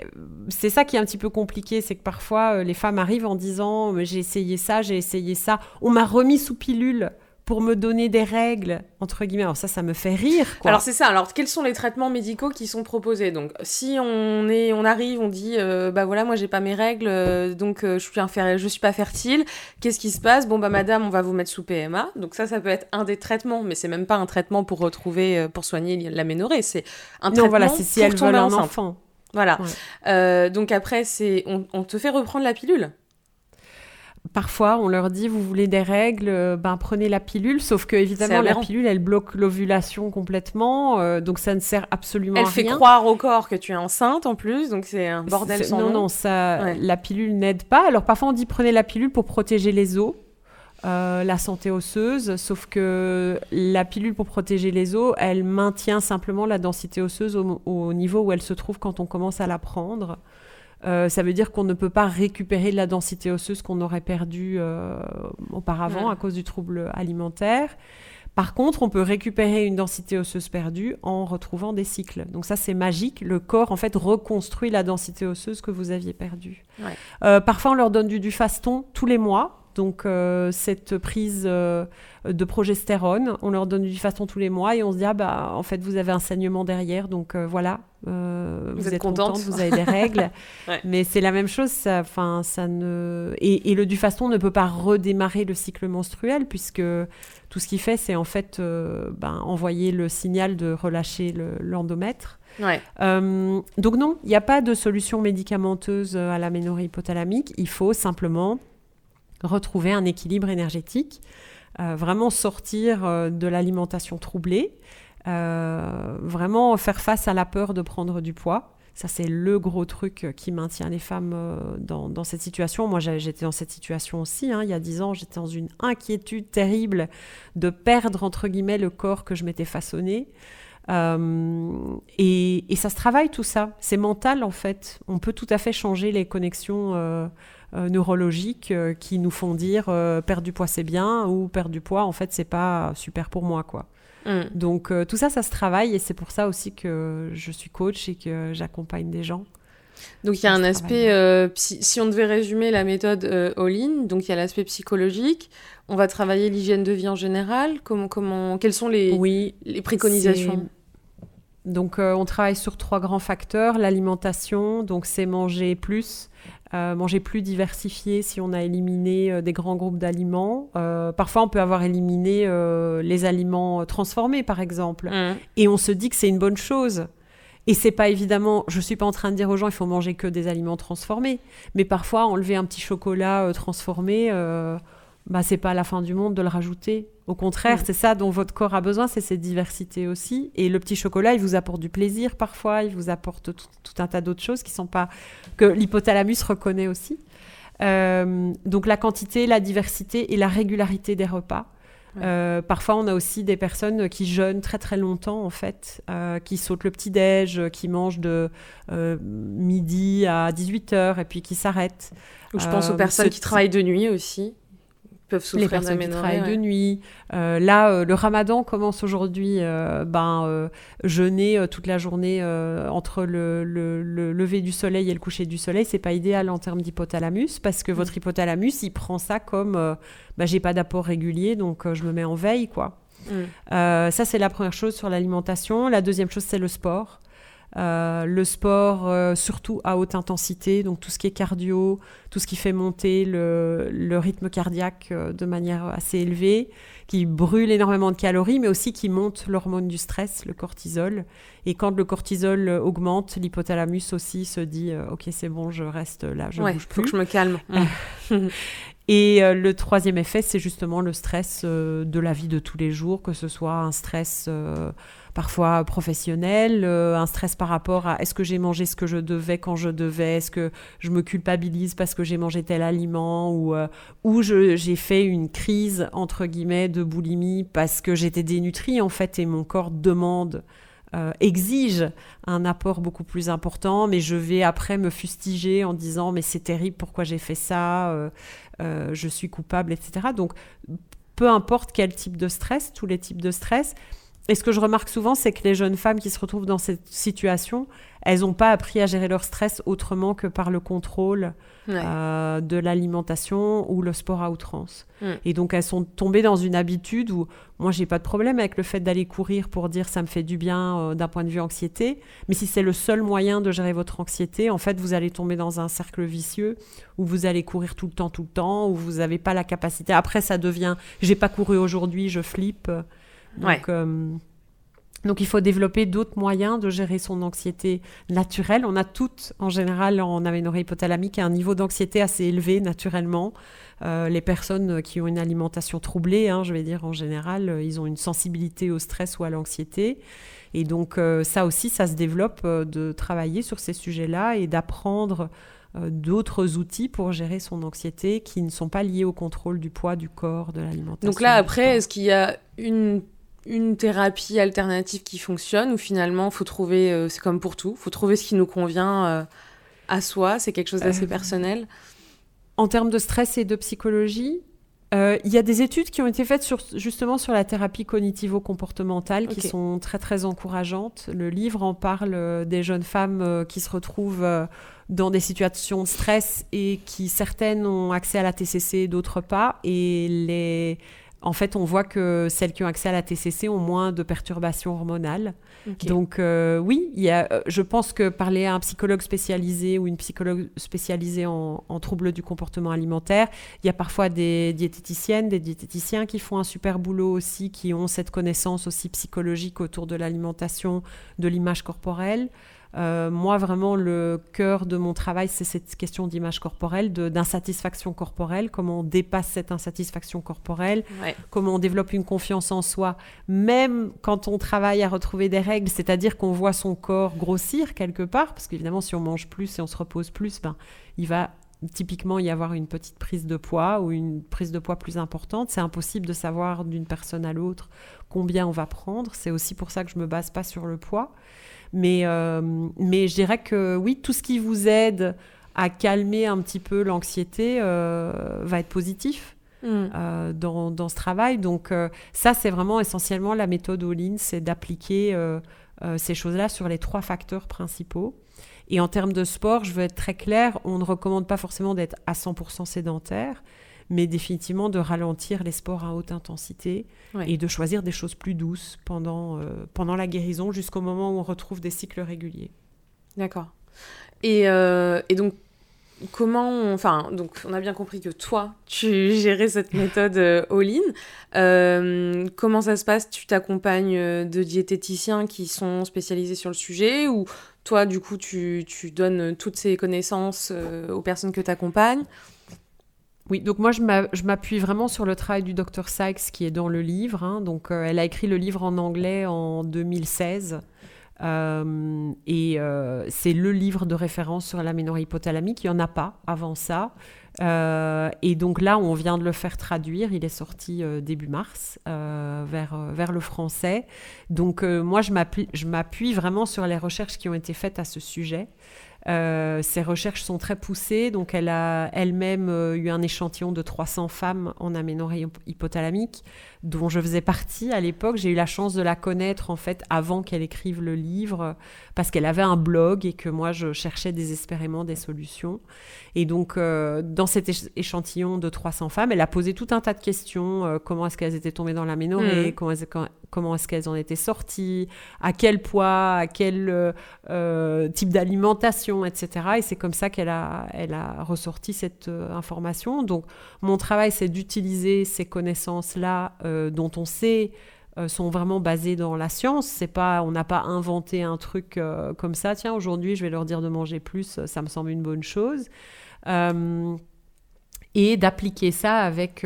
c'est ça qui est un petit peu compliqué, c'est que parfois les femmes arrivent en disant j'ai essayé ça, j'ai essayé ça, on m'a remis sous pilule pour me donner des règles, entre guillemets. Alors ça, ça me fait rire. Alors c'est ça. Alors quels sont les traitements médicaux qui sont proposés? Donc si on est, on arrive, on dit, euh, bah voilà, moi j'ai pas mes règles, euh, donc euh, je suis je suis pas fertile. Qu'est-ce qui se passe? Bon bah madame, on va vous mettre sous PMA. Donc ça, ça peut être un des traitements, mais c'est même pas un traitement pour retrouver, pour soigner l'aménorrhée. C'est un traitement voilà, c'est si pour elle un enfant. Voilà. donc après, c'est, on te fait reprendre la pilule. Parfois, on leur dit, vous voulez des règles, euh, ben prenez la pilule. Sauf que évidemment, la pilule, elle bloque l'ovulation complètement, euh, donc ça ne sert absolument à rien. Elle fait croire au corps que tu es enceinte en plus, donc c'est un bordel sans Non, non, ça, la pilule n'aide pas. Alors parfois, on dit prenez la pilule pour protéger les os. Euh, la santé osseuse, sauf que la pilule pour protéger les os, elle maintient simplement la densité osseuse au niveau où elle se trouve quand on commence à la prendre. Euh, ça veut dire qu'on ne peut pas récupérer de la densité osseuse qu'on aurait perdue euh, auparavant à cause du trouble alimentaire. Par contre, on peut récupérer une densité osseuse perdue en retrouvant des cycles. Donc ça, c'est magique. Le corps, en fait, reconstruit la densité osseuse que vous aviez perdue. Euh, parfois, on leur donne du, du faston tous les mois. Donc cette prise de progestérone, on leur donne du faston tous les mois et on se dit ah bah en fait vous avez un saignement derrière donc voilà euh, vous, êtes, contente, vous avez des règles. Mais c'est la même chose. Ça, ça ne... et, le Dufaston ne peut pas redémarrer le cycle menstruel puisque tout ce qu'il fait, c'est en fait euh, ben, envoyer le signal de relâcher l'endomètre. Euh, donc non, il n'y a pas de solution médicamenteuse à la ménorrhée hypothalamique. Il faut simplement retrouver un équilibre énergétique, vraiment sortir de l'alimentation troublée. Euh, vraiment faire face à la peur de prendre du poids. Ça, c'est le gros truc qui maintient les femmes euh, dans, cette situation. Moi, j'étais dans cette situation aussi. Hein. Il y a dix ans, j'étais dans une inquiétude terrible de perdre, entre guillemets, le corps que je m'étais façonné. Euh, et, ça se travaille tout ça. C'est mental en fait. On peut tout à fait changer les connexions neurologiques qui nous font dire perdre du poids c'est bien ou perdre du poids en fait c'est pas super pour moi quoi. Mm. Donc euh, tout ça, ça se travaille et c'est pour ça aussi que je suis coach et que j'accompagne des gens. Donc il y a un aspect, euh, si on devait résumer la méthode euh, all-in, donc il y a l'aspect psychologique, on va travailler l'hygiène de vie en général, comment, comment, quelles sont les, oui, les préconisations donc on travaille sur trois grands facteurs, l'alimentation, donc c'est manger plus, euh, manger plus diversifié si on a éliminé euh, des grands groupes d'aliments. Euh, parfois, on peut avoir éliminé les aliments transformés, par exemple. Mmh. Et on se dit que c'est une bonne chose. Et c'est pas évidemment, je suis pas en train de dire aux gens il faut manger que des aliments transformés, mais parfois enlever un petit chocolat transformé, bah, c'est pas la fin du monde de le rajouter. Au contraire, mm. c'est ça dont votre corps a besoin, c'est cette diversité aussi. Et le petit chocolat, il vous apporte du plaisir parfois, il vous apporte tout, un tas d'autres choses qui sont pas que l'hypothalamus reconnaît aussi. Euh, donc la quantité, la diversité et la régularité des repas. Euh, parfois, on a aussi des personnes qui jeûnent très très longtemps en fait, euh, qui sautent le petit déj, qui mangent de midi à 18h et puis qui s'arrêtent. je pense aux personnes qui travaillent de nuit aussi peuvent souffrir les personnes qui travaillent de nuit. Euh, là, euh, le ramadan commence aujourd'hui. Euh, ben, jeûner toute la journée entre le, lever du soleil et le coucher du soleil, c'est pas idéal en termes d'hypothalamus parce que mm. votre hypothalamus, il prend ça comme ben, j'ai pas d'apport régulier, donc je me mets en veille, quoi. Mm. ça, c'est la première chose sur l'alimentation. La deuxième chose, c'est le sport. Euh, le sport, euh, surtout à haute intensité, donc tout ce qui est cardio, tout ce qui fait monter le, rythme cardiaque euh, de manière assez élevée, qui brûle énormément de calories, mais aussi qui monte l'hormone du stress, le cortisol. Et quand le cortisol augmente, l'hypothalamus aussi se dit Ok, c'est bon, je reste là, je bouge plus. faut que je me calme. Et le troisième effet, c'est justement le stress de la vie de tous les jours, que ce soit un stress parfois professionnel, euh, un stress par rapport à est-ce que j'ai mangé ce que je devais quand je devais, est-ce que je me culpabilise parce que j'ai mangé tel aliment ou, euh, j'ai fait une crise entre guillemets de boulimie parce que j'étais dénutrie en fait et mon corps demande euh, exige un apport beaucoup plus important, mais je vais après me fustiger en disant mais c'est terrible, pourquoi j'ai fait ça, je suis coupable, etc. Donc peu importe quel type de stress, tous les types de stress, et ce que je remarque souvent, c'est que les jeunes femmes qui se retrouvent dans cette situation, elles n'ont pas appris à gérer leur stress autrement que par le contrôle euh, de l'alimentation ou le sport à outrance. Mm. Et donc elles sont tombées dans une habitude où moi j'ai pas de problème avec le fait d'aller courir pour dire ça me fait du bien euh, d'un point de vue anxiété, mais si c'est le seul moyen de gérer votre anxiété, en fait vous allez tomber dans un cercle vicieux où vous allez courir tout le temps, tout le temps, où vous n'avez pas la capacité. Après ça devient j'ai pas couru aujourd'hui, je flippe. Donc, euh, Donc il faut développer d'autres moyens de gérer son anxiété naturelle. On a toutes, en général, en aménorrhée hypothalamique, un niveau d'anxiété assez élevé naturellement. Euh, les personnes qui ont une alimentation troublée, hein, je vais dire en général, euh, ils ont une sensibilité au stress ou à l'anxiété. Et donc euh, ça aussi, ça se développe de travailler sur ces sujets-là et d'apprendre d'autres outils pour gérer son anxiété qui ne sont pas liés au contrôle du poids, du corps, de l'alimentation. Donc là, après, est-ce qu'il y a une une thérapie alternative qui fonctionne ou finalement faut trouver euh, c'est comme pour tout faut trouver ce qui nous convient euh, à soi c'est quelque chose d'assez euh, personnel en termes de stress et de psychologie il y a des études qui ont été faites sur, justement sur la thérapie cognitivo-comportementale qui sont très très encourageantes. Le livre en parle des jeunes femmes qui se retrouvent dans des situations de stress et qui certaines ont accès à la TCC, d'autres pas. Et les, en fait, on voit que celles qui ont accès à la TCC ont moins de perturbations hormonales. Donc euh, oui, il y a, euh, je pense que parler à un psychologue spécialisé ou une psychologue spécialisée en, troubles du comportement alimentaire, il y a parfois des diététiciennes, des diététiciens qui font un super boulot aussi, qui ont cette connaissance aussi psychologique autour de l'alimentation, de l'image corporelle. Euh, moi, vraiment, le cœur de mon travail, c'est cette question d'image corporelle, d'insatisfaction corporelle, comment on dépasse cette insatisfaction corporelle, comment on développe une confiance en soi, même quand on travaille à retrouver des règles, c'est-à-dire qu'on voit son corps grossir quelque part, parce qu'évidemment, si on mange plus et on se repose plus, ben, il va typiquement y avoir une petite prise de poids ou une prise de poids plus importante. C'est impossible de savoir d'une personne à l'autre combien on va prendre. C'est aussi pour ça que je me base pas sur le poids. Mais, euh, mais je dirais que oui, tout ce qui vous aide à calmer un petit peu l'anxiété euh, va être positif. Mm. Euh, dans, dans, ce travail. Donc ça, c'est vraiment essentiellement la méthode all c'est d'appliquer ces choses-là sur les trois facteurs principaux. Et en termes de sport, je veux être très claire, on ne recommande pas forcément d'être à 100% sédentaire mais définitivement de ralentir les sports à haute intensité et de choisir des choses plus douces pendant, euh, pendant la guérison jusqu'au moment où on retrouve des cycles réguliers. D'accord. Et, euh, et, donc, comment on... Enfin, donc, on a bien compris que toi, tu gérais cette méthode euh, all-in. comment ça se passe? Tu t'accompagnes de diététiciens qui sont spécialisés sur le sujet ou toi, du coup, tu, tu donnes toutes ces connaissances aux personnes que tu accompagnes oui, donc moi je m'appuie vraiment sur le travail du Dr Sykes qui est dans le livre. Hein. Donc euh, elle a écrit le livre en anglais en 2016. Euh, et euh, c'est le livre de référence sur l'aménorrhée hypothalamique. Il n'y en a pas avant ça. et donc là, on vient de le faire traduire. Il est sorti début mars vers, vers le français. Donc moi, je m'appuie vraiment sur les recherches qui ont été faites à ce sujet. Euh, ses recherches sont très poussées, donc elle a elle-même euh, eu un échantillon de 300 femmes en aménorrhée hypothalamique, dont je faisais partie à l'époque. J'ai eu la chance de la connaître en fait avant qu'elle écrive le livre, parce qu'elle avait un blog et que moi je cherchais désespérément des solutions. Et donc euh, dans cet échantillon de 300 femmes, elle a posé tout un tas de questions. comment est-ce qu'elles étaient tombées dans l'aménorrhée mmh. Comment, comment est-ce qu'elles en étaient sorties, à quel poids, à quel euh, euh, type d'alimentation, etc. Et c'est comme ça qu'elle a, elle a ressorti cette euh, information. Donc mon travail, c'est d'utiliser ces connaissances-là dont on sait sont vraiment basées dans la science. C'est pas, on n'a pas inventé un truc comme ça. Tiens, aujourd'hui, je vais leur dire de manger plus. Ça me semble une bonne chose et d'appliquer ça avec,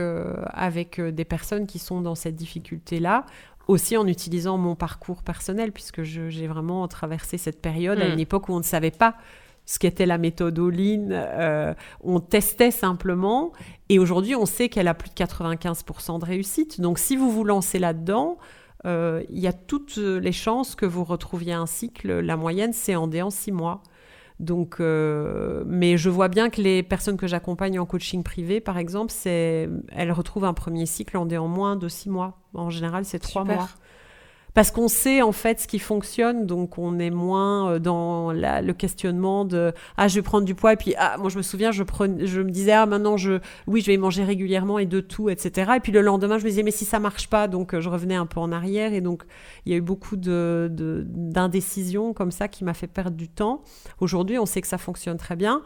avec des personnes qui sont dans cette difficulté-là aussi en utilisant mon parcours personnel, puisque j'ai vraiment traversé cette période à hmm. une époque où on ne savait pas ce qu'était la méthode All-in. Euh, on testait simplement. Et aujourd'hui, on sait qu'elle a plus de 95% de réussite. Donc, si vous vous lancez là-dedans, euh, il y a toutes les chances que vous retrouviez un cycle. La moyenne, c'est en dé en six mois. Donc, euh, mais je vois bien que les personnes que j'accompagne en coaching privé, par exemple, c'est, elles retrouvent un premier cycle en, en moins de six mois. En général, c'est trois mois parce qu'on sait en fait ce qui fonctionne, donc on est moins euh, dans le questionnement de ah je vais prendre du poids et puis ah moi je me souviens je je me disais ah maintenant je oui je vais manger régulièrement et de tout etc et puis le lendemain je me disais mais si ça marche pas donc euh, je revenais un peu en arrière et donc il y a eu beaucoup de d'indécision comme ça qui m'a fait perdre du temps. Aujourd'hui on sait que ça fonctionne très bien.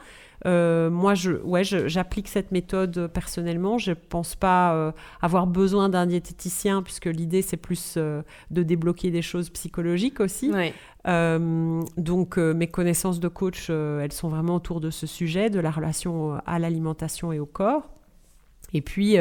Euh, moi, je, ouais, j'applique cette méthode personnellement. Je ne pense pas euh, avoir besoin d'un diététicien, puisque l'idée, c'est plus euh, de débloquer des choses psychologiques aussi. donc, mes connaissances de coach, elles sont vraiment autour de ce sujet, de la relation à l'alimentation et au corps. Et puis,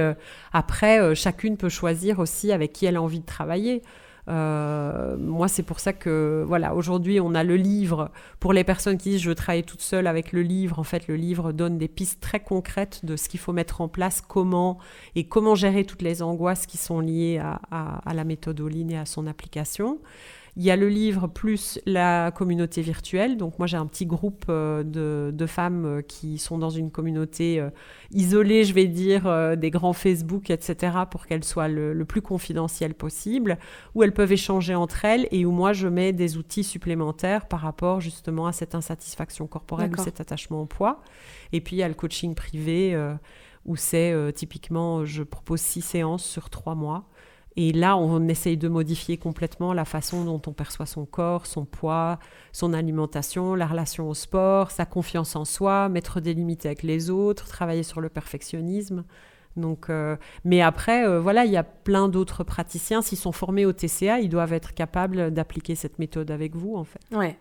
après, chacune peut choisir aussi avec qui elle a envie de travailler. Euh, moi, c'est pour ça que, voilà, aujourd'hui, on a le livre. Pour les personnes qui disent je veux travailler toute seule avec le livre, en fait, le livre donne des pistes très concrètes de ce qu'il faut mettre en place, comment et comment gérer toutes les angoisses qui sont liées à, à la méthode Oline et à son application. Il y a le livre plus la communauté virtuelle. Donc moi j'ai un petit groupe euh, de, femmes euh, qui sont dans une communauté euh, isolée, je vais dire, des grands Facebook, etc., pour qu'elles soient le, plus confidentielles possible, où elles peuvent échanger entre elles et où moi je mets des outils supplémentaires par rapport justement à cette insatisfaction corporelle ou cet attachement au poids. Et puis il y a le coaching privé où c'est typiquement, je propose six séances sur trois mois et là, on essaye de modifier complètement la façon dont on perçoit son corps, son poids, son alimentation, la relation au sport, sa confiance en soi, mettre des limites avec les autres, travailler sur le perfectionnisme. Donc, euh, mais après, euh, voilà, il y a plein d'autres praticiens. S'ils sont formés au TCA, ils doivent être capables d'appliquer cette méthode avec vous, en fait. Ouais.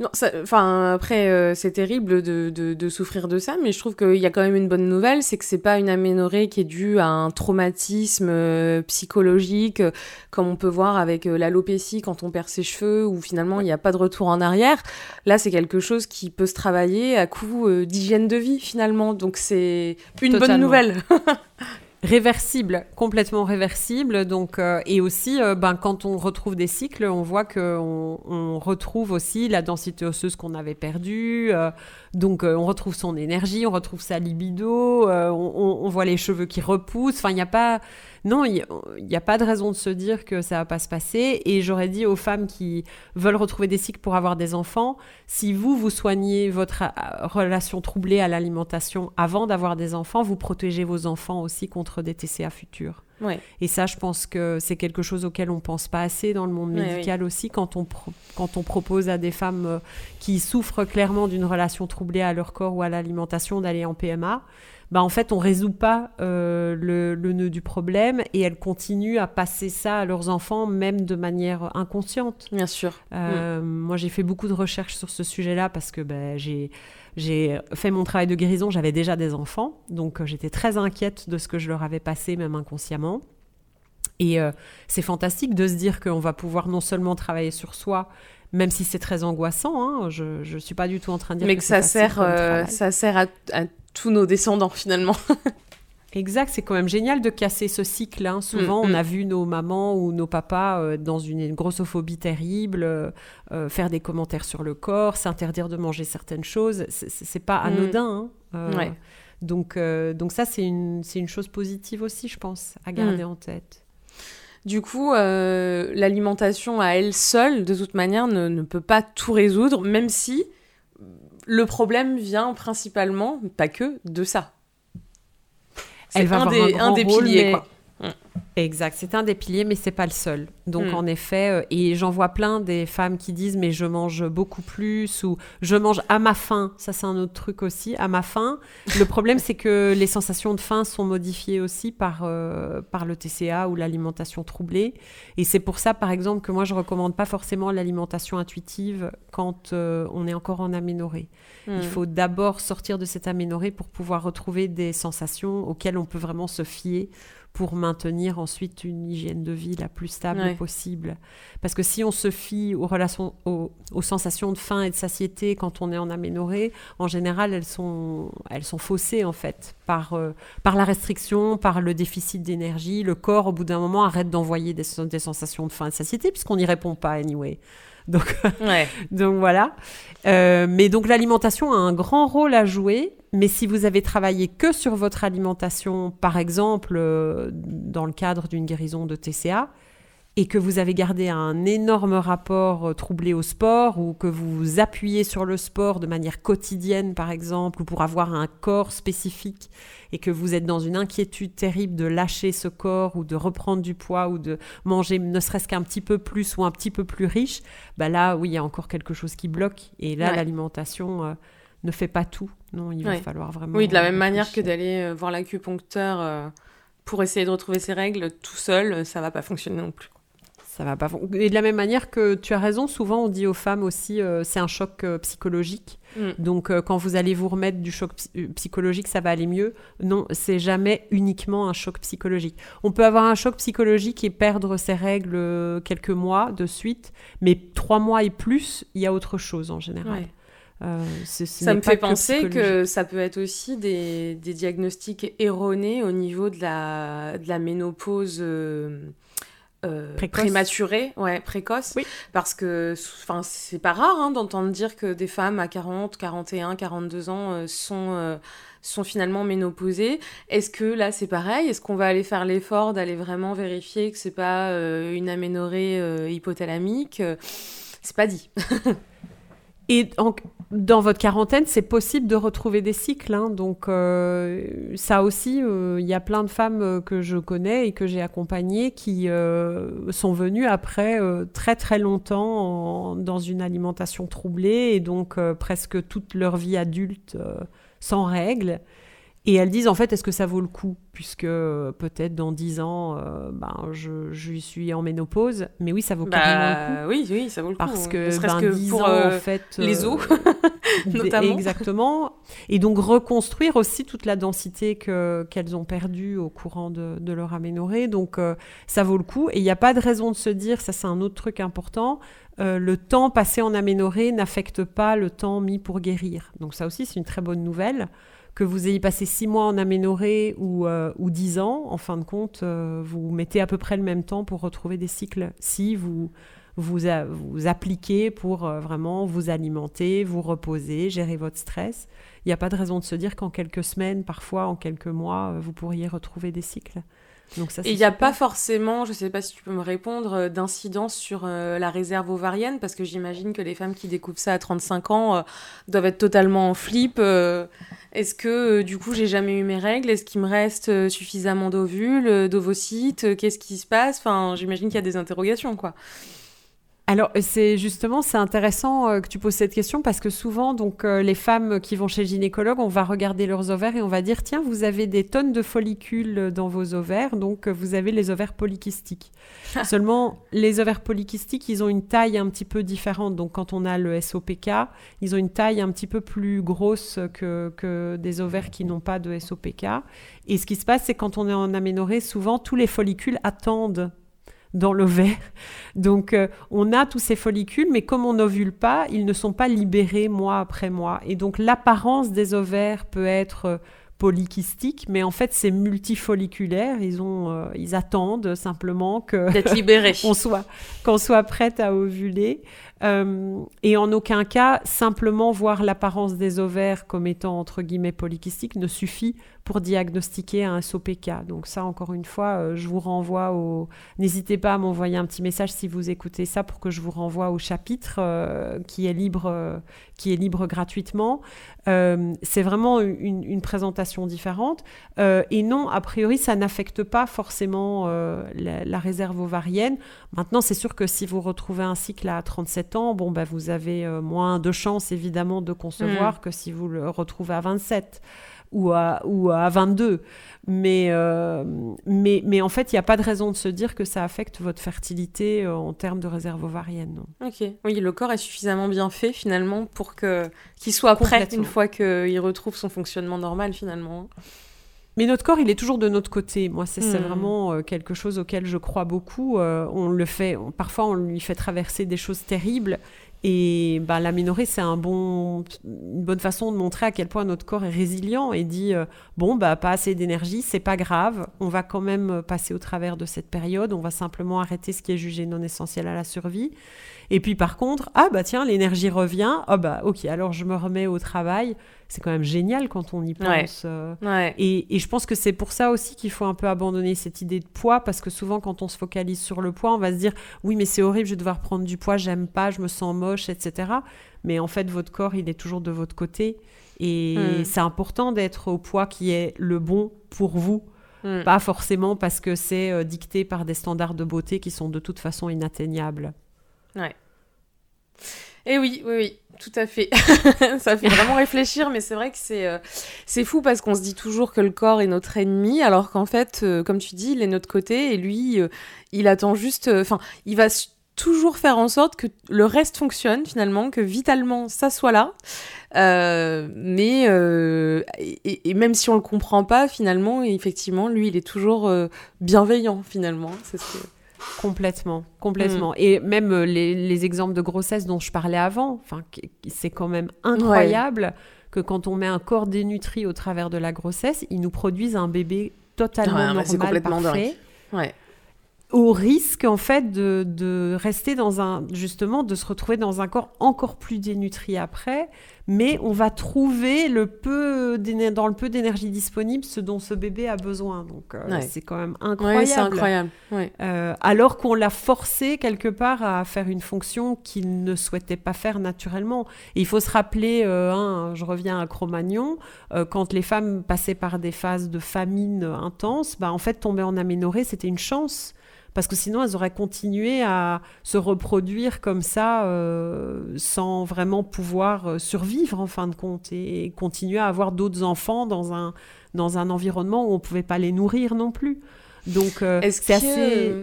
Non, enfin après euh, c'est terrible de, de, souffrir de ça, mais je trouve qu'il y a quand même une bonne nouvelle, c'est que c'est pas une aménorrhée qui est due à un traumatisme euh, psychologique, euh, comme on peut voir avec l'alopécie quand on perd ses cheveux, où finalement il n'y a pas de retour en arrière. Là c'est quelque chose qui peut se travailler à coup d'hygiène de vie finalement, donc c'est une bonne nouvelle. réversible, complètement réversible. Donc, euh, et aussi, euh, ben, quand on retrouve des cycles, on voit qu'on on retrouve aussi la densité osseuse qu'on avait perdue. Euh, donc, on retrouve son énergie, on retrouve sa libido, on, on, voit les cheveux qui repoussent. Enfin, il n'y a pas non, il n'y a, pas de raison de se dire que ça va pas se passer. Et j'aurais dit aux femmes qui veulent retrouver des cycles pour avoir des enfants, si vous, vous soignez votre euh, relation troublée à l'alimentation avant d'avoir des enfants, vous protégez vos enfants aussi contre des TCA futurs. Et ça, je pense que c'est quelque chose auquel on pense pas assez dans le monde médical aussi, quand on, quand on propose à des femmes euh, qui souffrent clairement d'une relation troublée à leur corps ou à l'alimentation d'aller en PMA. Bah, en fait, on résout pas euh, le, nœud du problème et elles continuent à passer ça à leurs enfants, même de manière inconsciente. Bien sûr. Euh, mm. Moi, j'ai fait beaucoup de recherches sur ce sujet-là parce que bah, j'ai j'ai fait mon travail de guérison, j'avais déjà des enfants, donc euh, j'étais très inquiète de ce que je leur avais passé, même inconsciemment. Et c'est fantastique de se dire qu'on va pouvoir non seulement travailler sur soi, même si c'est très angoissant, hein, je ne suis pas du tout en train de dire Mais que, ça, sert, ça sert à, à tous nos descendants finalement. Exact, c'est quand même génial de casser ce cycle. Hein. Souvent, mm, on mm. a vu nos mamans ou nos papas euh, dans une, grossophobie terrible, euh, euh, faire des commentaires sur le corps, s'interdire de manger certaines choses. C'est pas mm. anodin. Hein. donc, donc ça, c'est une, une, chose positive aussi, je pense, à garder en tête. Du coup, l'alimentation à elle seule, de toute manière, ne, ne, peut pas tout résoudre, même si le problème vient principalement, pas que, de ça. Elle va un, des, un, des piliers, quoi. Exact, c'est un des piliers, mais c'est pas le seul. Donc hmm. en effet, euh, et j'en vois plein des femmes qui disent mais je mange beaucoup plus ou je mange à ma faim. Ça c'est un autre truc aussi, à ma faim. Le problème c'est que les sensations de faim sont modifiées aussi par euh, par le TCA ou l'alimentation troublée. Et c'est pour ça par exemple que moi je recommande pas forcément l'alimentation intuitive quand euh, on est encore en aménorrhée. Il hmm. faut d'abord sortir de cette aménorrhée pour pouvoir retrouver des sensations auxquelles on peut vraiment se fier pour maintenir ensuite une hygiène de vie la plus stable possible. Parce que si on se fie aux, relations, aux, sensations de faim et de satiété quand on est en aménorrhée, en général, elles sont, elles sont faussées en fait par, euh, par la restriction, par le déficit d'énergie. Le corps, au bout d'un moment, arrête d'envoyer des, des sensations de faim et de satiété puisqu'on n'y répond pas anyway. Donc, donc voilà. Euh, mais donc l'alimentation a un grand rôle à jouer. Mais si vous avez travaillé que sur votre alimentation, par exemple euh, dans le cadre d'une guérison de TCA, et que vous avez gardé un énorme rapport euh, troublé au sport ou que vous vous appuyez sur le sport de manière quotidienne par exemple ou pour avoir un corps spécifique et que vous êtes dans une inquiétude terrible de lâcher ce corps ou de reprendre du poids ou de manger ne serait-ce qu'un petit peu plus ou un petit peu plus riche, bah là oui il y a encore quelque chose qui bloque. Et là l'alimentation euh, ne fait pas tout. Non, il va falloir vraiment. Oui, de la même manière que d'aller voir l'acupuncteur pour essayer de retrouver ses règles tout seul, ça va pas fonctionner non plus ça va pas. Et de la même manière que tu as raison, souvent on dit aux femmes aussi, euh, c'est un choc euh, psychologique. Mm. Donc euh, quand vous allez vous remettre du choc psychologique, ça va aller mieux. Non, c'est jamais uniquement un choc psychologique. On peut avoir un choc psychologique et perdre ses règles quelques mois de suite, mais trois mois et plus, il y a autre chose en général. ça me fait penser que ça peut être aussi des, des, diagnostics erronés au niveau de la, de la ménopause euh, prématurée, ouais, précoce. Oui. Parce que c'est pas rare hein, d'entendre dire que des femmes à 40, 41, 42 ans euh, sont, euh, sont finalement ménopausées. Est-ce que là c'est pareil? Est-ce qu'on va aller faire l'effort d'aller vraiment vérifier que c'est pas une aménorrhée hypothalamique? C'est pas dit. Et dans votre quarantaine, c'est possible de retrouver des cycles. Hein. donc euh, ça aussi, euh, il y a plein de femmes euh, que je connais et que j'ai accompagnées qui sont venues après très très longtemps dans une alimentation troublée et donc presque toute leur vie adulte sans règles. Et elles disent en fait, est-ce que ça vaut le coup? Puisque euh, peut-être dans 10 ans, euh, ben, je, je, suis en ménopause. Mais oui, ça vaut bah, carrément le coup. Oui, oui, ça vaut le coup. Parce que, ben, que 10 pour ans, en fait. Les os, notamment. Exactement. Et donc reconstruire aussi toute la densité qu'elles ont perdue au courant de, de leur aménorrhée. Donc ça vaut le coup. Et il n'y a pas de raison de se dire, ça c'est un autre truc important, le temps passé en aménorrhée n'affecte pas le temps mis pour guérir. Donc ça aussi, c'est une très bonne nouvelle que vous ayez passé six mois en aménorrhée ou, euh, ou dix ans, en fin de compte, euh, vous mettez à peu près le même temps pour retrouver des cycles si vous vous, appliquez pour euh, vraiment vous alimenter, vous reposer, gérer votre stress. Il n'y a pas de raison de se dire qu'en quelques semaines, parfois en quelques mois, vous pourriez retrouver des cycles. Donc ça, et il n'y a pas forcément, je ne sais pas si tu peux me répondre, d'incidence sur la réserve ovarienne, parce que j'imagine que les femmes qui découvrent ça à 35 ans doivent être totalement en flip. Est-ce que euh, du coup j'ai jamais eu mes règles? Est-ce qu'il me reste euh, suffisamment d'ovules, euh, d'ovocytes? Qu'est-ce qui se passe? Enfin, j'imagine qu'il y a des interrogations, quoi. Alors c'est justement c'est intéressant euh, que tu poses cette question parce que souvent donc euh, les femmes qui vont chez le gynécologue, on va regarder leurs ovaires et on va dire tiens vous avez des tonnes de follicules dans vos ovaires donc euh, vous avez les ovaires polykystiques. Seulement les ovaires polykystiques ils ont une taille un petit peu différente. Donc quand on a le SOPK ils ont une taille un petit peu plus grosse que, que des ovaires qui n'ont pas de SOPK et ce qui se passe c'est quand on est en aménorrhée souvent tous les follicules attendent dans l'ovaire. Donc, euh, on a tous ces follicules, mais comme on n'ovule pas, ils ne sont pas libérés mois après mois. Et donc, l'apparence des ovaires peut être euh, polykystique, mais en fait, c'est multifolliculaire. Ils, ont, euh, ils attendent simplement que d'être libérés, qu'on soit, qu'on soit prête à ovuler. Euh, et en aucun cas, simplement voir l'apparence des ovaires comme étant entre guillemets polykystiques ne suffit pour diagnostiquer un SOPK. Donc ça, encore une fois, euh, je vous renvoie au... N'hésitez pas à m'envoyer un petit message si vous écoutez ça pour que je vous renvoie au chapitre euh, qui, est libre, qui est libre gratuitement. c'est vraiment une, présentation différente. et non, a priori, ça n'affecte pas forcément la, la, réserve ovarienne. Maintenant, c'est sûr que si vous retrouvez un cycle à 37 bon, bah, vous avez euh, moins de chances évidemment de concevoir mm. que si vous le retrouvez à 27 ou à, ou à 22. Mais, euh, mais, mais en fait, il n'y a pas de raison de se dire que ça affecte votre fertilité euh, en termes de réserve ovarienne. Ok, oui, le corps est suffisamment bien fait finalement pour que qu'il soit prêt une fois qu'il retrouve son fonctionnement normal finalement. Mais notre corps, il est toujours de notre côté. Moi, c'est hmm. vraiment euh, quelque chose auquel je crois beaucoup. Euh, on le fait, parfois, on lui fait traverser des choses terribles. Et bah, l'aménorrhée, c'est un bon, une bonne façon de montrer à quel point notre corps est résilient et dit euh, bon, bah, pas assez d'énergie, c'est pas grave, on va quand même passer au travers de cette période, on va simplement arrêter ce qui est jugé non essentiel à la survie. Et puis par contre, ah bah tiens, l'énergie revient, ah bah ok, alors je me remets au travail. C'est quand même génial quand on y pense. Euh. Et, et, je pense que c'est pour ça aussi qu'il faut un peu abandonner cette idée de poids, parce que souvent quand on se focalise sur le poids, on va se dire oui mais c'est horrible, je vais devoir prendre du poids, j'aime pas, je me sens moche, etc. Mais en fait, votre corps, il est toujours de votre côté. Et hmm. c'est important d'être au poids qui est le bon pour vous. Hmm. Pas forcément parce que c'est euh, dicté par des standards de beauté qui sont de toute façon inatteignables. Ouais. Et oui, oui, oui. Tout à fait. ça fait vraiment réfléchir, mais c'est vrai que c'est euh, c'est fou parce qu'on se dit toujours que le corps est notre ennemi, alors qu'en fait, euh, comme tu dis, il est notre côté et lui, euh, il attend juste. Enfin, il va toujours faire en sorte que le reste fonctionne finalement, que vitalement ça soit là. mais et, même si on le comprend pas, finalement, effectivement, lui, il est toujours bienveillant finalement. C'est ce que Complètement, complètement. Mm. Et même euh, les, exemples de grossesse dont je parlais avant, c'est quand même incroyable que quand on met un corps dénutri au travers de la grossesse, il nous produise un bébé totalement normal, parfait. Ouais au risque en fait de, rester dans un justement de se retrouver dans un corps encore plus dénutri après. Mais on va trouver le peu dans le peu d'énergie disponible ce dont ce bébé a besoin. Donc euh, c'est quand même incroyable. c'est incroyable. Euh, alors qu'on l'a forcé quelque part à faire une fonction qu'il ne souhaitait pas faire naturellement. Et il faut se rappeler euh, hein, je reviens à Cro-Magnon quand les femmes passaient par des phases de famine intense bah en fait tomber en aménorrhée c'était une chance parce que sinon elles auraient continué à se reproduire comme ça euh, sans vraiment pouvoir euh, survivre en fin de compte et, continuer à avoir d'autres enfants dans un, dans un environnement où on ne pouvait pas les nourrir non plus. Donc euh, c'est assez...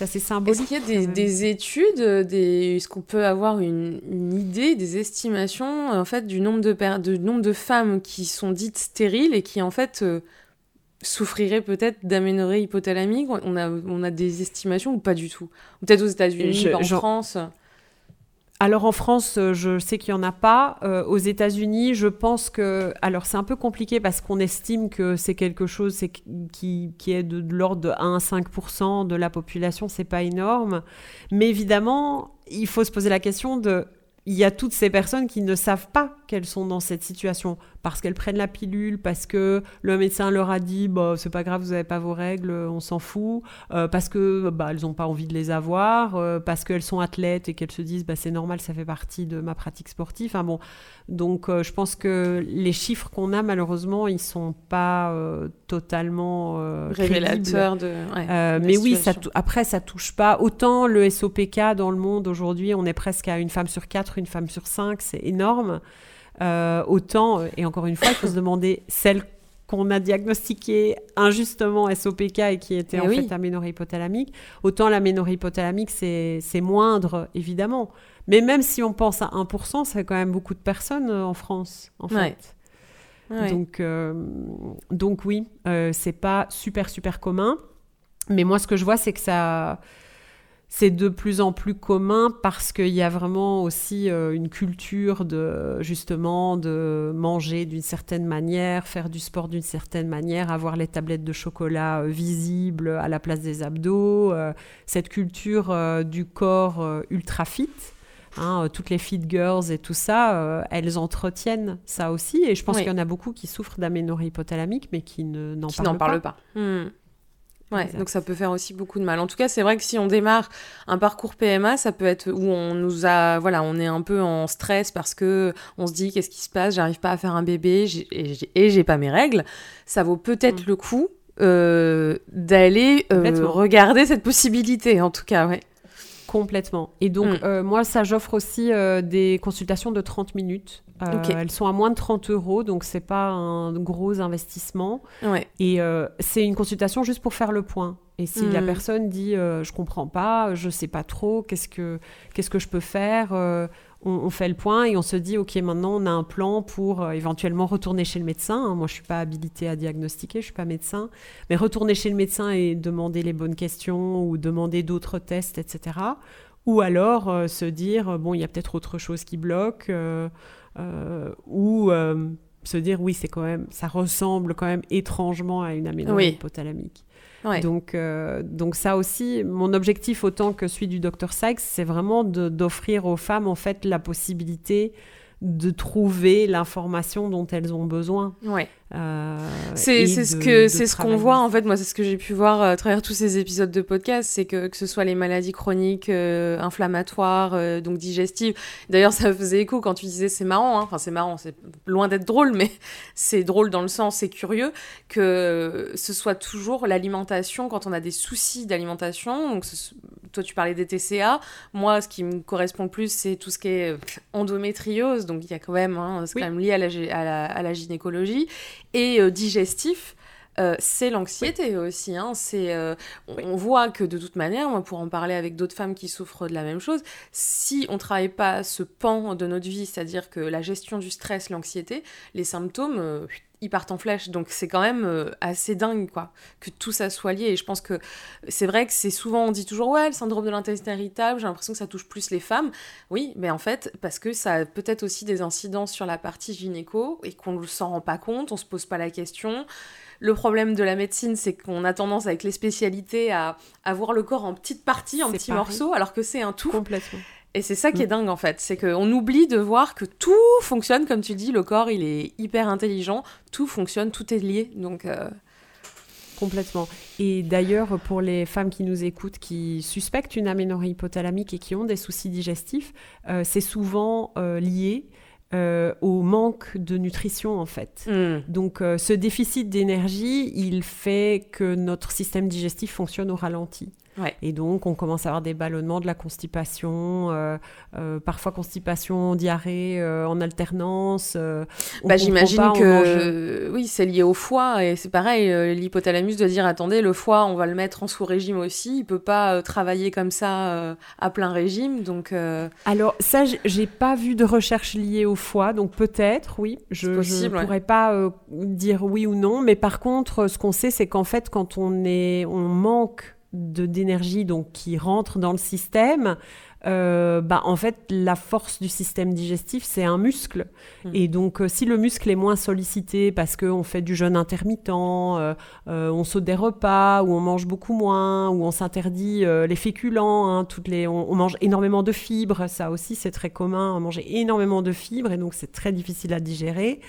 assez symbolique. Est-ce qu'il y a des, études, des... est-ce qu'on peut avoir une, une, idée, des estimations en fait du nombre de, de, nombre de femmes qui sont dites stériles et qui en fait souffrirait peut-être d'aménorrhée hypothalamique on a, on a des estimations ou pas du tout? Peut-être aux États-Unis, en France? Alors en France, euh, je sais qu'il n'y en a pas. Euh, aux États-Unis, je pense que... Alors c'est un peu compliqué parce qu'on estime que c'est quelque chose qui, qui est de, de l'ordre de 1 à 5% de la population, c'est pas énorme. Mais évidemment, il faut se poser la question de il y a toutes ces personnes qui ne savent pas qu'elles sont dans cette situation parce qu'elles prennent la pilule, parce que le médecin leur a dit bah, c'est pas grave, vous n'avez pas vos règles, on s'en fout, euh, parce que bah, elles n'ont pas envie de les avoir, euh, parce qu'elles sont athlètes et qu'elles se disent bah, c'est normal, ça fait partie de ma pratique sportive. Enfin, bon, donc euh, je pense que les chiffres qu'on a malheureusement ils sont pas totalement révélateurs de. mais oui, ça après ça touche pas autant le SOPK dans le monde aujourd'hui, on est presque à une femme sur quatre, une femme sur cinq, c'est énorme. Euh, autant, euh, et encore une fois, il faut se demander celle qu'on a diagnostiquée injustement SOPK et qui était eh en fait aménorrhée hypothalamique, autant l'aménorrhée hypothalamique, c'est moindre, évidemment. Mais même si on pense à 1%, c'est quand même beaucoup de personnes euh, en France, en fait. Donc, donc oui, c'est pas super, super commun. Mais moi, ce que je vois, c'est que ça c'est de plus en plus commun parce qu'il y a vraiment aussi euh, une culture de justement de manger d'une certaine manière, faire du sport d'une certaine manière, avoir les tablettes de chocolat euh, visibles à la place des abdos, euh, cette culture du corps ultra fit. Hein, toutes les fit girls et tout ça, elles entretiennent ça aussi. Et je pense qu'il y en a beaucoup qui souffrent d'aménorrhée hypothalamique, mais qui n'en parlent, parlent, pas. Hmm. Ouais, donc ça peut faire aussi beaucoup de mal. En tout cas, c'est vrai que si on démarre un parcours PMA, ça peut être où on nous a, voilà, on est un peu en stress parce que on se dit qu'est-ce qui se passe, j'arrive pas à faire un bébé et j'ai pas mes règles. Ça vaut peut-être mm. le coup euh, d'aller euh, regarder cette possibilité, en tout cas, ouais. Complètement. Et donc, mm. euh, moi, ça, j'offre aussi des consultations de 30 minutes euh, elles sont à moins de 30 euros, donc c'est pas un gros investissement. Et euh, c'est une consultation juste pour faire le point. Et si la hmm. personne dit euh, je comprends pas, je sais pas trop, qu'est-ce que qu'est-ce que je peux faire on, fait le point et on se dit ok maintenant on a un plan pour éventuellement retourner chez le médecin. Hein. Moi je suis pas habilitée à diagnostiquer, je suis pas médecin, mais retourner chez le médecin et demander les bonnes questions ou demander d'autres tests, etc. Ou alors se dire bon il y a peut-être autre chose qui bloque. Euh, ou euh, se dire oui, c'est quand même, ça ressemble quand même étrangement à une aménorrhée hypothalamique. Donc, euh, donc ça aussi, mon objectif autant que celui du docteur Sykes, c'est vraiment d'offrir aux femmes en fait la possibilité de trouver l'information dont elles ont besoin. Euh, c'est ce que c'est ce qu'on voit en fait. Moi, c'est ce que j'ai pu voir à travers tous ces épisodes de podcast, c'est que que ce soit les maladies chroniques, inflammatoires, donc digestives. D'ailleurs, ça faisait écho quand tu disais c'est marrant. Hein. Enfin, c'est marrant, c'est loin d'être drôle, mais c'est drôle dans le sens, c'est curieux que ce soit toujours l'alimentation quand on a des soucis d'alimentation. Donc, toi, tu parlais des TCA. Moi, ce qui me correspond le plus, c'est tout ce qui est endométriose. Donc, il y a quand même, hein, c'est quand même lié à la, à la, gynécologie. Et euh, digestif. Euh, c'est l'anxiété aussi. Hein. C'est, euh, on, voit que de toute manière, moi, pour en parler avec d'autres femmes qui souffrent de la même chose, si on ne travaille pas ce pan de notre vie, c'est-à-dire que la gestion du stress, l'anxiété, les symptômes, ils partent en flèche. Donc c'est quand même euh, assez dingue, quoi, que tout ça soit lié. Et je pense que c'est vrai que c'est souvent, on dit toujours, ouais, le syndrome de l'intestin irritable, j'ai l'impression que ça touche plus les femmes. Oui, mais en fait, parce que ça a peut-être aussi des incidences sur la partie gynéco et qu'on ne s'en rend pas compte, on se pose pas la question. Le problème de la médecine, c'est qu'on a tendance avec les spécialités à, à voir le corps en petites parties, en petits morceaux, alors que c'est un tout. Complètement. Et c'est ça qui est mm. dingue en fait, c'est qu'on oublie de voir que tout fonctionne, comme tu dis, le corps il est hyper intelligent, tout fonctionne, tout est lié, donc... Euh, Complètement. Et d'ailleurs, pour les femmes qui nous écoutent, qui suspectent une aménorrhée hypothalamique et qui ont des soucis digestifs, euh, c'est souvent euh, lié au manque de nutrition en fait. Mm. Donc ce déficit d'énergie, il fait que notre système digestif fonctionne au ralenti. Et donc, on commence à avoir des ballonnements, de la constipation, euh, euh, parfois constipation, diarrhée euh, en alternance. bah, J'imagine que oui, c'est lié au foie et c'est pareil. L'hypothalamus doit dire attendez, le foie, on va le mettre en sous-régime aussi. Il peut pas travailler comme ça à plein régime. Donc, Alors, ça, j'ai pas vu de recherche liée au foie, donc peut-être, oui. Je ne pourrais pas dire oui ou non, mais par contre, ce qu'on sait, c'est qu'en fait, quand on, est, on manque d'énergie donc qui rentre dans le système, euh, bah, en fait, la force du système digestif, c'est un muscle. Hmm. Et donc, euh, si le muscle est moins sollicité parce qu'on fait du jeûne intermittent, euh, on saute des repas, ou on mange beaucoup moins, ou on s'interdit les féculents, hein, toutes les, on, mange énormément de fibres, ça aussi c'est très commun, manger énormément de fibres, et donc c'est très difficile à digérer.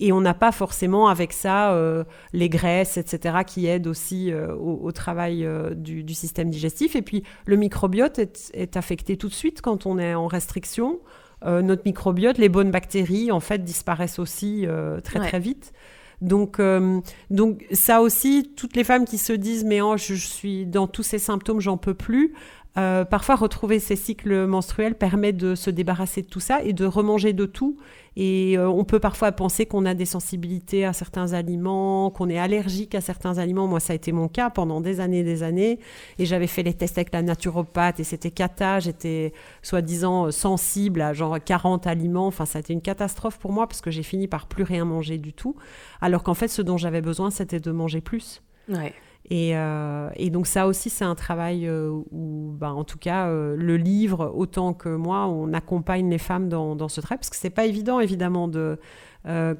Et on n'a pas forcément avec ça les graisses, etc., qui aident aussi au, travail du, système digestif. Et puis, le microbiote est, est affecté tout de suite quand on est en restriction. Euh, notre microbiote, les bonnes bactéries, en fait, disparaissent aussi euh, très très vite. Donc, euh, donc ça aussi, toutes les femmes qui se disent mais oh, je, suis dans tous ces symptômes, j'en peux plus. Parfois, retrouver ces cycles menstruels permet de se débarrasser de tout ça et de remanger de tout et euh, on peut parfois penser qu'on a des sensibilités à certains aliments, qu'on est allergique à certains aliments. Moi, ça a été mon cas pendant des années et des années. Et j'avais fait les tests avec la naturopathe et c'était cata. J'étais soi-disant sensible à genre 40 aliments. Enfin, ça a été une catastrophe pour moi parce que j'ai fini par plus rien manger du tout. Alors qu'en fait, ce dont j'avais besoin, c'était de manger plus. Ouais. Euh, et, donc ça aussi, c'est un travail euh, où, bah, en tout cas, euh, le livre, autant que moi, on accompagne les femmes dans, ce travail, parce que c'est pas évident, évidemment, de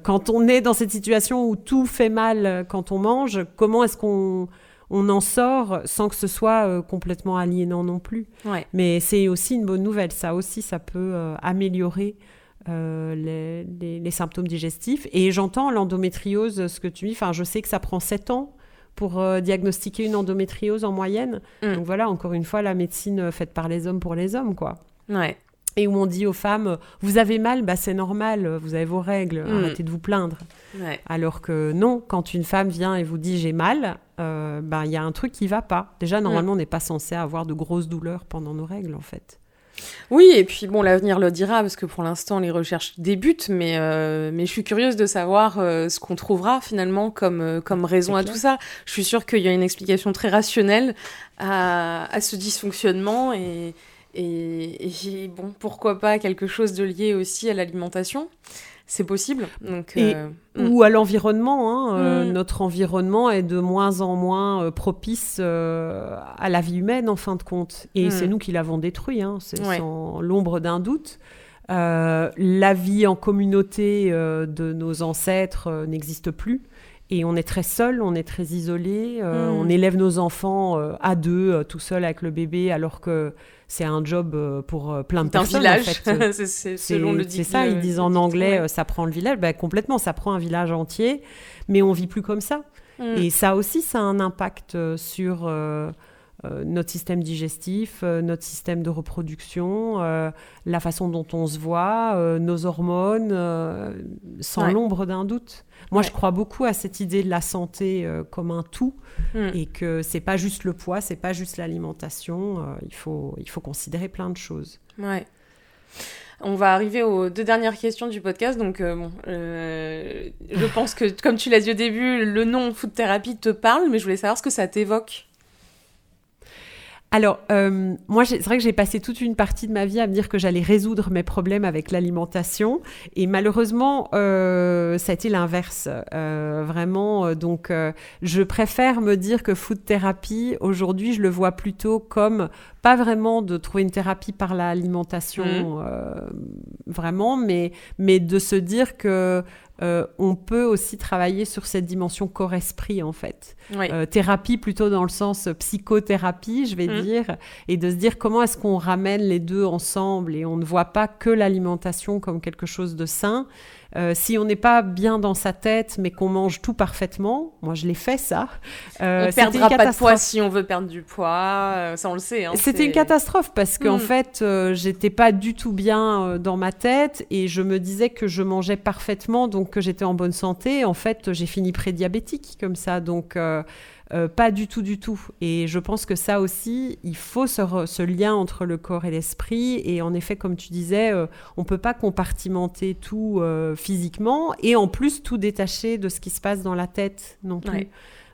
quand on est dans cette situation où tout fait mal quand on mange, comment est-ce qu'on on en sort sans que ce soit complètement aliénant non plus. Mais c'est aussi une bonne nouvelle. Ça aussi, ça peut améliorer les, les, symptômes digestifs. Et j'entends l'endométriose, ce que tu dis. Enfin, je sais que ça prend 7 ans pour euh, diagnostiquer une endométriose en moyenne. Mm. Donc voilà, encore une fois, la médecine euh, faite par les hommes pour les hommes, quoi. Ouais. Et où on dit aux femmes, vous avez mal, bah c'est normal, vous avez vos règles, mm. arrêtez de vous plaindre. Ouais. Alors que non, quand une femme vient et vous dit j'ai mal, euh, bah, il y a un truc qui va pas. Déjà, normalement, mm. on n'est pas censé avoir de grosses douleurs pendant nos règles, en fait. Oui, et puis bon, l'avenir le dira, parce que pour l'instant, les recherches débutent, mais, euh, mais je suis curieuse de savoir euh, ce qu'on trouvera finalement comme, euh, comme raison à tout ça. Je suis sûre qu'il y a une explication très rationnelle à, à ce dysfonctionnement, et, et, bon, pourquoi pas quelque chose de lié aussi à l'alimentation c'est possible. Donc, euh. Ou à l'environnement. Hein, euh, hmm. Notre environnement est de moins en moins euh, propice à la vie humaine, en fin de compte. Et hmm. c'est nous qui l'avons détruit, hein, c'est sans l'ombre d'un doute. la vie en communauté de nos ancêtres n'existe plus. Et on est très seul, on est très isolé, mm. on élève nos enfants à deux, tout seul avec le bébé, alors que c'est un job pour plein de personnes. un village, c'est selon le C'est ça, ils disent en anglais, ça prend le village. Ben, complètement, ça prend un village entier, mais on vit plus comme ça. Mm. Et ça aussi, ça a un impact sur euh, euh, notre système digestif, euh, notre système de reproduction, la façon dont on se voit, nos hormones, sans l'ombre d'un doute. Moi, je crois beaucoup à cette idée de la santé comme un tout mm. et que c'est pas juste le poids, c'est pas juste l'alimentation. il faut il faut considérer plein de choses. Ouais. On va arriver aux deux dernières questions du podcast. Donc, euh, bon, euh, je pense que, comme tu l'as dit au début, le nom food thérapie te parle, mais je voulais savoir ce que ça t'évoque. Alors, euh, moi, c'est vrai que j'ai passé toute une partie de ma vie à me dire que j'allais résoudre mes problèmes avec l'alimentation. Et malheureusement, euh, ça a été l'inverse. Euh, vraiment, donc, je préfère me dire que food thérapie, aujourd'hui, je le vois plutôt comme pas vraiment de trouver une thérapie par l'alimentation, mmh. vraiment, mais, mais de se dire que euh, on peut aussi travailler sur cette dimension corps-esprit, en fait. Euh, thérapie plutôt dans le sens psychothérapie, je vais mmh. dire, et de se dire comment est-ce qu'on ramène les deux ensemble et on ne voit pas que l'alimentation comme quelque chose de sain, euh, si on n'est pas bien dans sa tête, mais qu'on mange tout parfaitement, moi je l'ai fait ça. Euh, on perdra pas de poids si on veut perdre du poids, euh, ça on le sait. Hein, C'était une catastrophe parce qu'en mm. fait, euh, j'étais pas du tout bien dans ma tête et je me disais que je mangeais parfaitement, donc que j'étais en bonne santé. En fait, j'ai fini prédiabétique comme ça, donc euh, pas du tout, du tout. Et je pense que ça aussi, il faut ce, lien entre le corps et l'esprit. Et en effet, comme tu disais, euh, on ne peut pas compartimenter tout euh, physiquement et en plus tout détacher de ce qui se passe dans la tête non plus.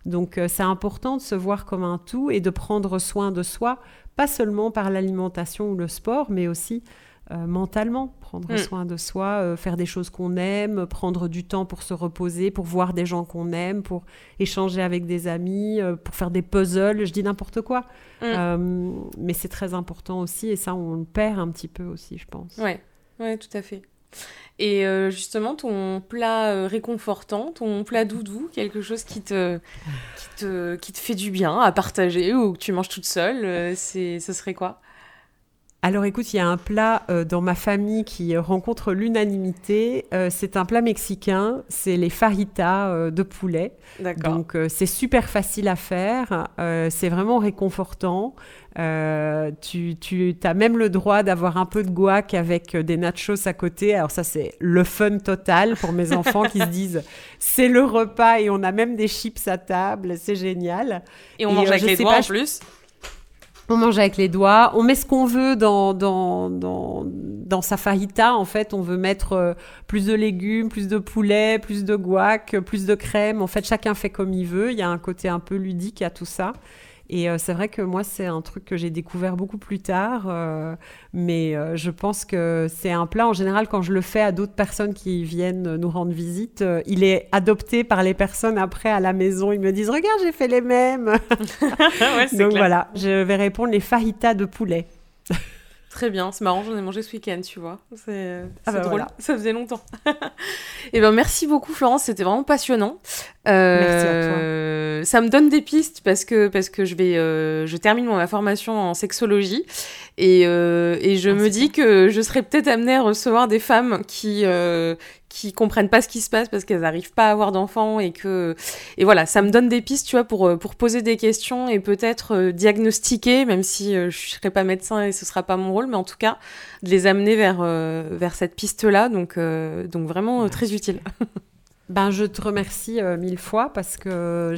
Donc c'est important de se voir comme un tout et de prendre soin de soi, pas seulement par l'alimentation ou le sport, mais aussi euh, mentalement, prendre mm. soin de soi, euh, faire des choses qu'on aime, prendre du temps pour se reposer, pour voir des gens qu'on aime, pour échanger avec des amis, euh, pour faire des puzzles, je dis n'importe quoi. Mm. mais c'est très important aussi et ça, on le perd un petit peu aussi, je pense. Ouais, ouais tout à fait. Et justement, ton plat réconfortant, ton plat doudou, quelque chose qui te, qui te, qui te fait du bien à partager ou que tu manges toute seule, c'est, ce serait quoi? Alors écoute, il y a un plat euh, dans ma famille qui rencontre l'unanimité. Euh, c'est un plat mexicain, c'est les fajitas euh, de poulet. Donc c'est super facile à faire, c'est vraiment réconfortant. tu, tu as même le droit d'avoir un peu de guac avec des nachos à côté. Alors ça c'est le fun total pour mes enfants qui se disent c'est le repas et on a même des chips à table, c'est génial. Et on mange avec les doigts en plus on mange avec les doigts, on met ce qu'on veut dans, dans, dans, dans, sa fajita. En fait, on veut mettre euh, plus de légumes, plus de poulet, plus de guac, plus de crème. En fait, chacun fait comme il veut. Il y a un côté un peu ludique à tout ça. Et euh, c'est vrai que moi, c'est un truc que j'ai découvert beaucoup plus tard. Euh, mais euh, je pense que c'est un plat, en général, quand je le fais à d'autres personnes qui viennent nous rendre visite, il est adopté par les personnes après à la maison. Ils me disent Regarde, j'ai fait les mêmes. Donc voilà, je vais répondre les fajitas de poulet. Très bien, c'est marrant, j'en ai mangé ce week-end, tu vois. C'est ah bah drôle, ça faisait longtemps. Et eh ben merci beaucoup Florence, c'était vraiment passionnant. merci à toi. Euh, ça me donne des pistes parce que parce que je vais euh, je termine ma formation en sexologie et, euh, et je ah, me dis que je serais peut-être amenée à recevoir des femmes qui qui comprennent pas ce qui se passe parce qu'elles n'arrivent pas à avoir d'enfants et que et voilà ça me donne des pistes tu vois pour euh, pour poser des questions et peut-être euh, diagnostiquer même si euh, je serai pas médecin et ce sera pas mon rôle mais en tout cas de les amener vers vers cette piste là donc donc vraiment très utile Ben, je te remercie mille fois parce que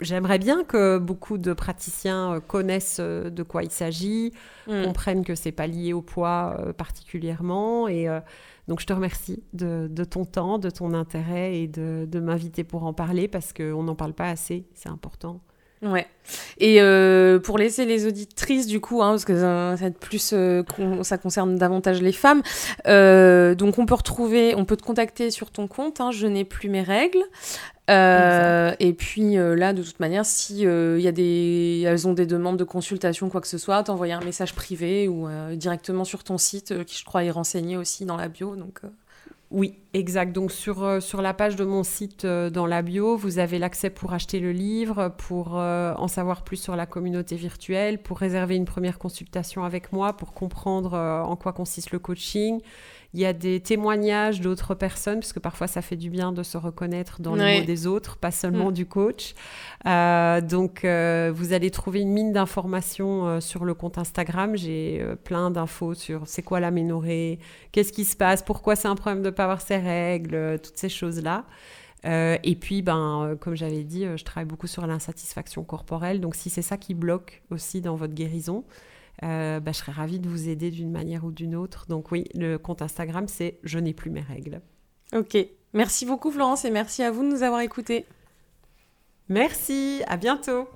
j'aimerais bien que beaucoup de praticiens connaissent de quoi il s'agit, mm. comprennent que c'est pas lié au poids particulièrement et donc je te remercie de, ton temps, de ton intérêt et de, m'inviter pour en parler parce qu'on n'en parle pas assez, c'est important. Ouais. Et euh, pour laisser les auditrices, du coup, hein, parce que ça, ça, plus, euh, ça concerne davantage les femmes, euh, donc on peut retrouver, on peut te contacter sur ton compte, hein, Je n'ai plus mes règles. et puis là, de toute manière, si il y a des, elles ont des demandes de consultation, quoi que ce soit, t'envoyer un message privé ou directement sur ton site, qui je crois est renseigné aussi dans la bio. Donc Oui, exact. Donc sur, euh, sur la page de mon site euh, dans la bio, vous avez l'accès pour acheter le livre, pour euh, en savoir plus sur la communauté virtuelle, pour réserver une première consultation avec moi, pour comprendre en quoi consiste le coaching. Il y a des témoignages d'autres personnes, parce que parfois ça fait du bien de se reconnaître dans les mots des autres, pas seulement mm. du coach. donc vous allez trouver une mine d'informations sur le compte Instagram. J'ai plein d'infos sur c'est quoi l'aménorrhée, qu'est-ce qui se passe, pourquoi c'est un problème de pas avoir ses règles, euh, toutes ces choses-là. Euh, et puis, ben, euh, comme j'avais dit, je travaille beaucoup sur l'insatisfaction corporelle. Donc, si c'est ça qui bloque aussi dans votre guérison, ben, je serais ravie de vous aider d'une manière ou d'une autre. Donc, oui, le compte Instagram, c'est Je n'ai plus mes règles. Ok. Merci beaucoup, Florence, et merci à vous de nous avoir écoutés. Merci. À bientôt.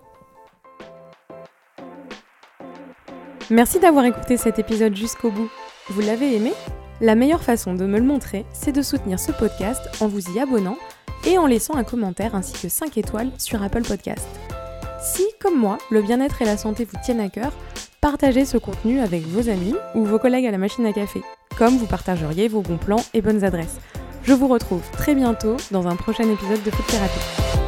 Merci d'avoir écouté cet épisode jusqu'au bout. Vous l'avez aimé? La meilleure façon de me le montrer, c'est de soutenir ce podcast en vous y abonnant et en laissant un commentaire ainsi que 5 étoiles sur Apple Podcast. Si, comme moi, le bien-être et la santé vous tiennent à cœur, partagez ce contenu avec vos amis ou vos collègues à la machine à café, comme vous partageriez vos bons plans et bonnes adresses. Je vous retrouve très bientôt dans un prochain épisode de Food Thérapie.